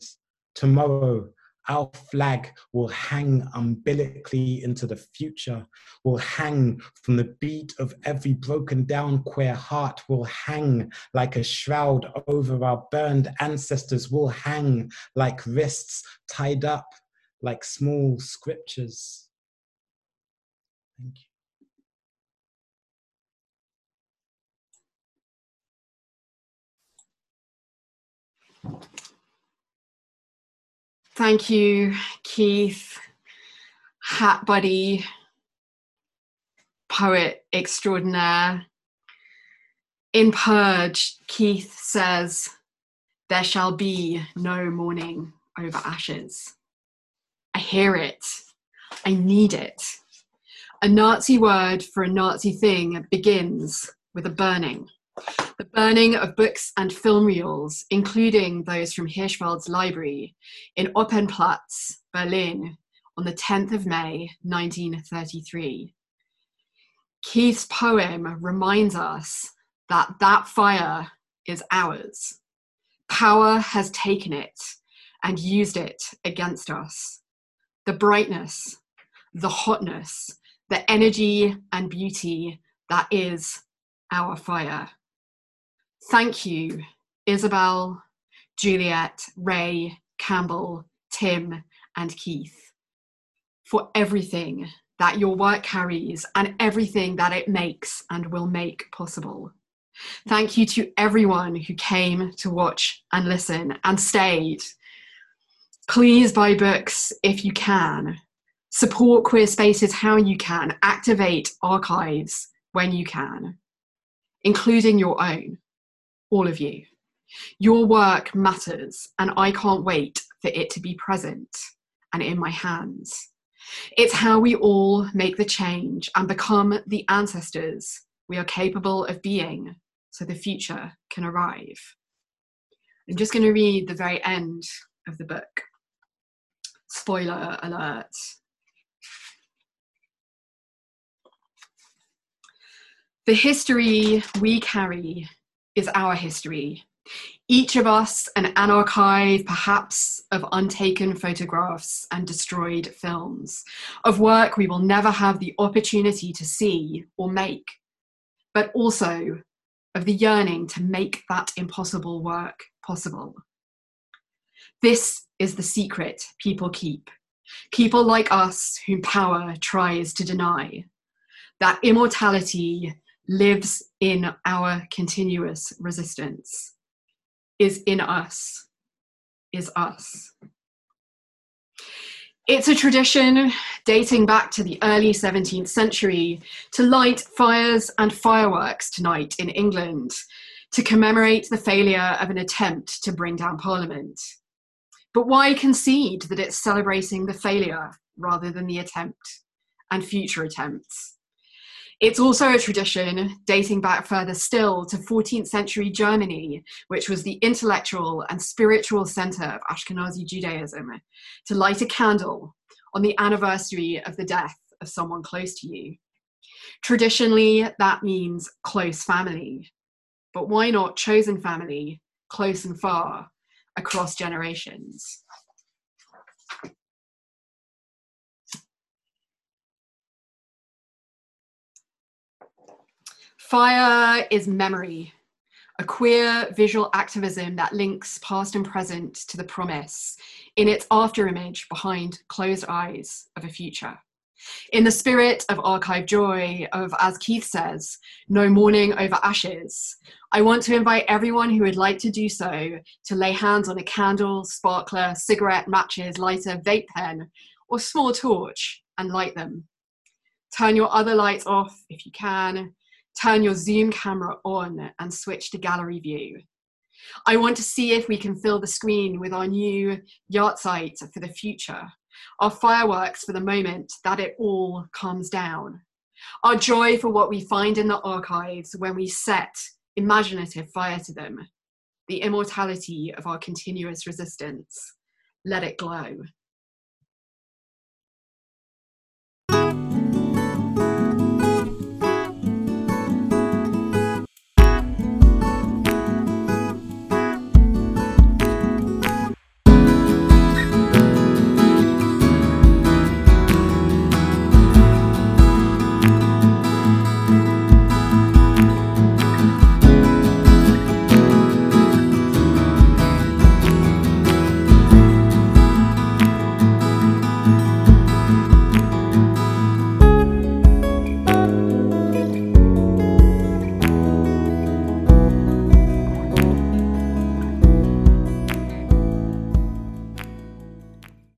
Tomorrow, our flag will hang umbilically into the future, will hang from the beat of every broken down queer heart, will hang like a shroud over our burned ancestors, will hang like wrists tied up like small scriptures. Thank you. Thank you, Keith, hat buddy, poet extraordinaire. In Purge, Keith says, There shall be no mourning over ashes. I hear it. I need it. A Nazi word for a Nazi thing begins with a burning. The burning of books and film reels, including those from Hirschfeld's library in Opernplatz, Berlin, on the 10th of May 1933. Keith's poem reminds us that that fire is ours. Power has taken it and used it against us. The brightness, the hotness, the energy and beauty that is our fire. Thank you, Isabel, Juliet, Ray, Campbell, Tim, and Keith, for everything that your work carries and everything that it makes and will make possible. Thank you to everyone who came to watch and listen and stayed. Please buy books if you can. Support queer spaces how you can. Activate archives when you can, including your own all of you. Your work matters, and I can't wait for it to be present and in my hands. It's how we all make the change and become the ancestors we are capable of being so the future can arrive. I'm just going to read the very end of the book. Spoiler alert. The history we carry is our history. Each of us an, archive, perhaps, of untaken photographs and destroyed films, of work we will never have the opportunity to see or make, but also of the yearning to make that impossible work possible. This is the secret people keep. People like us whom power tries to deny. that immortality lives in our continuous resistance, is in us, is us. It's a tradition dating back to the early 17th century to light fires and fireworks tonight in England to commemorate the failure of an attempt to bring down Parliament. But why concede that it's celebrating the failure rather than the attempt and future attempts? It's also a tradition dating back further still to 14th century Germany, which was the intellectual and spiritual center of Ashkenazi Judaism, to light a candle on the anniversary of the death of someone close to you. Traditionally, that means close family. But why not chosen family, close and far, across generations? Fire is memory, a queer visual activism that links past and present to the promise in its afterimage behind closed eyes of a future. In the spirit of archive joy, of as Keith says, no mourning over ashes, I want to invite everyone who would like to do so to lay hands on a candle, sparkler, cigarette, matches, lighter, vape pen, or small torch and light them. Turn your other lights off if you can, turn your Zoom camera on and switch to gallery view. I want to see if we can fill the screen with our new yahrzeit for the future, our fireworks for the moment that it all comes down, our joy for what we find in the archives when we set imaginative fire to them, the immortality of our continuous resistance. Let it glow.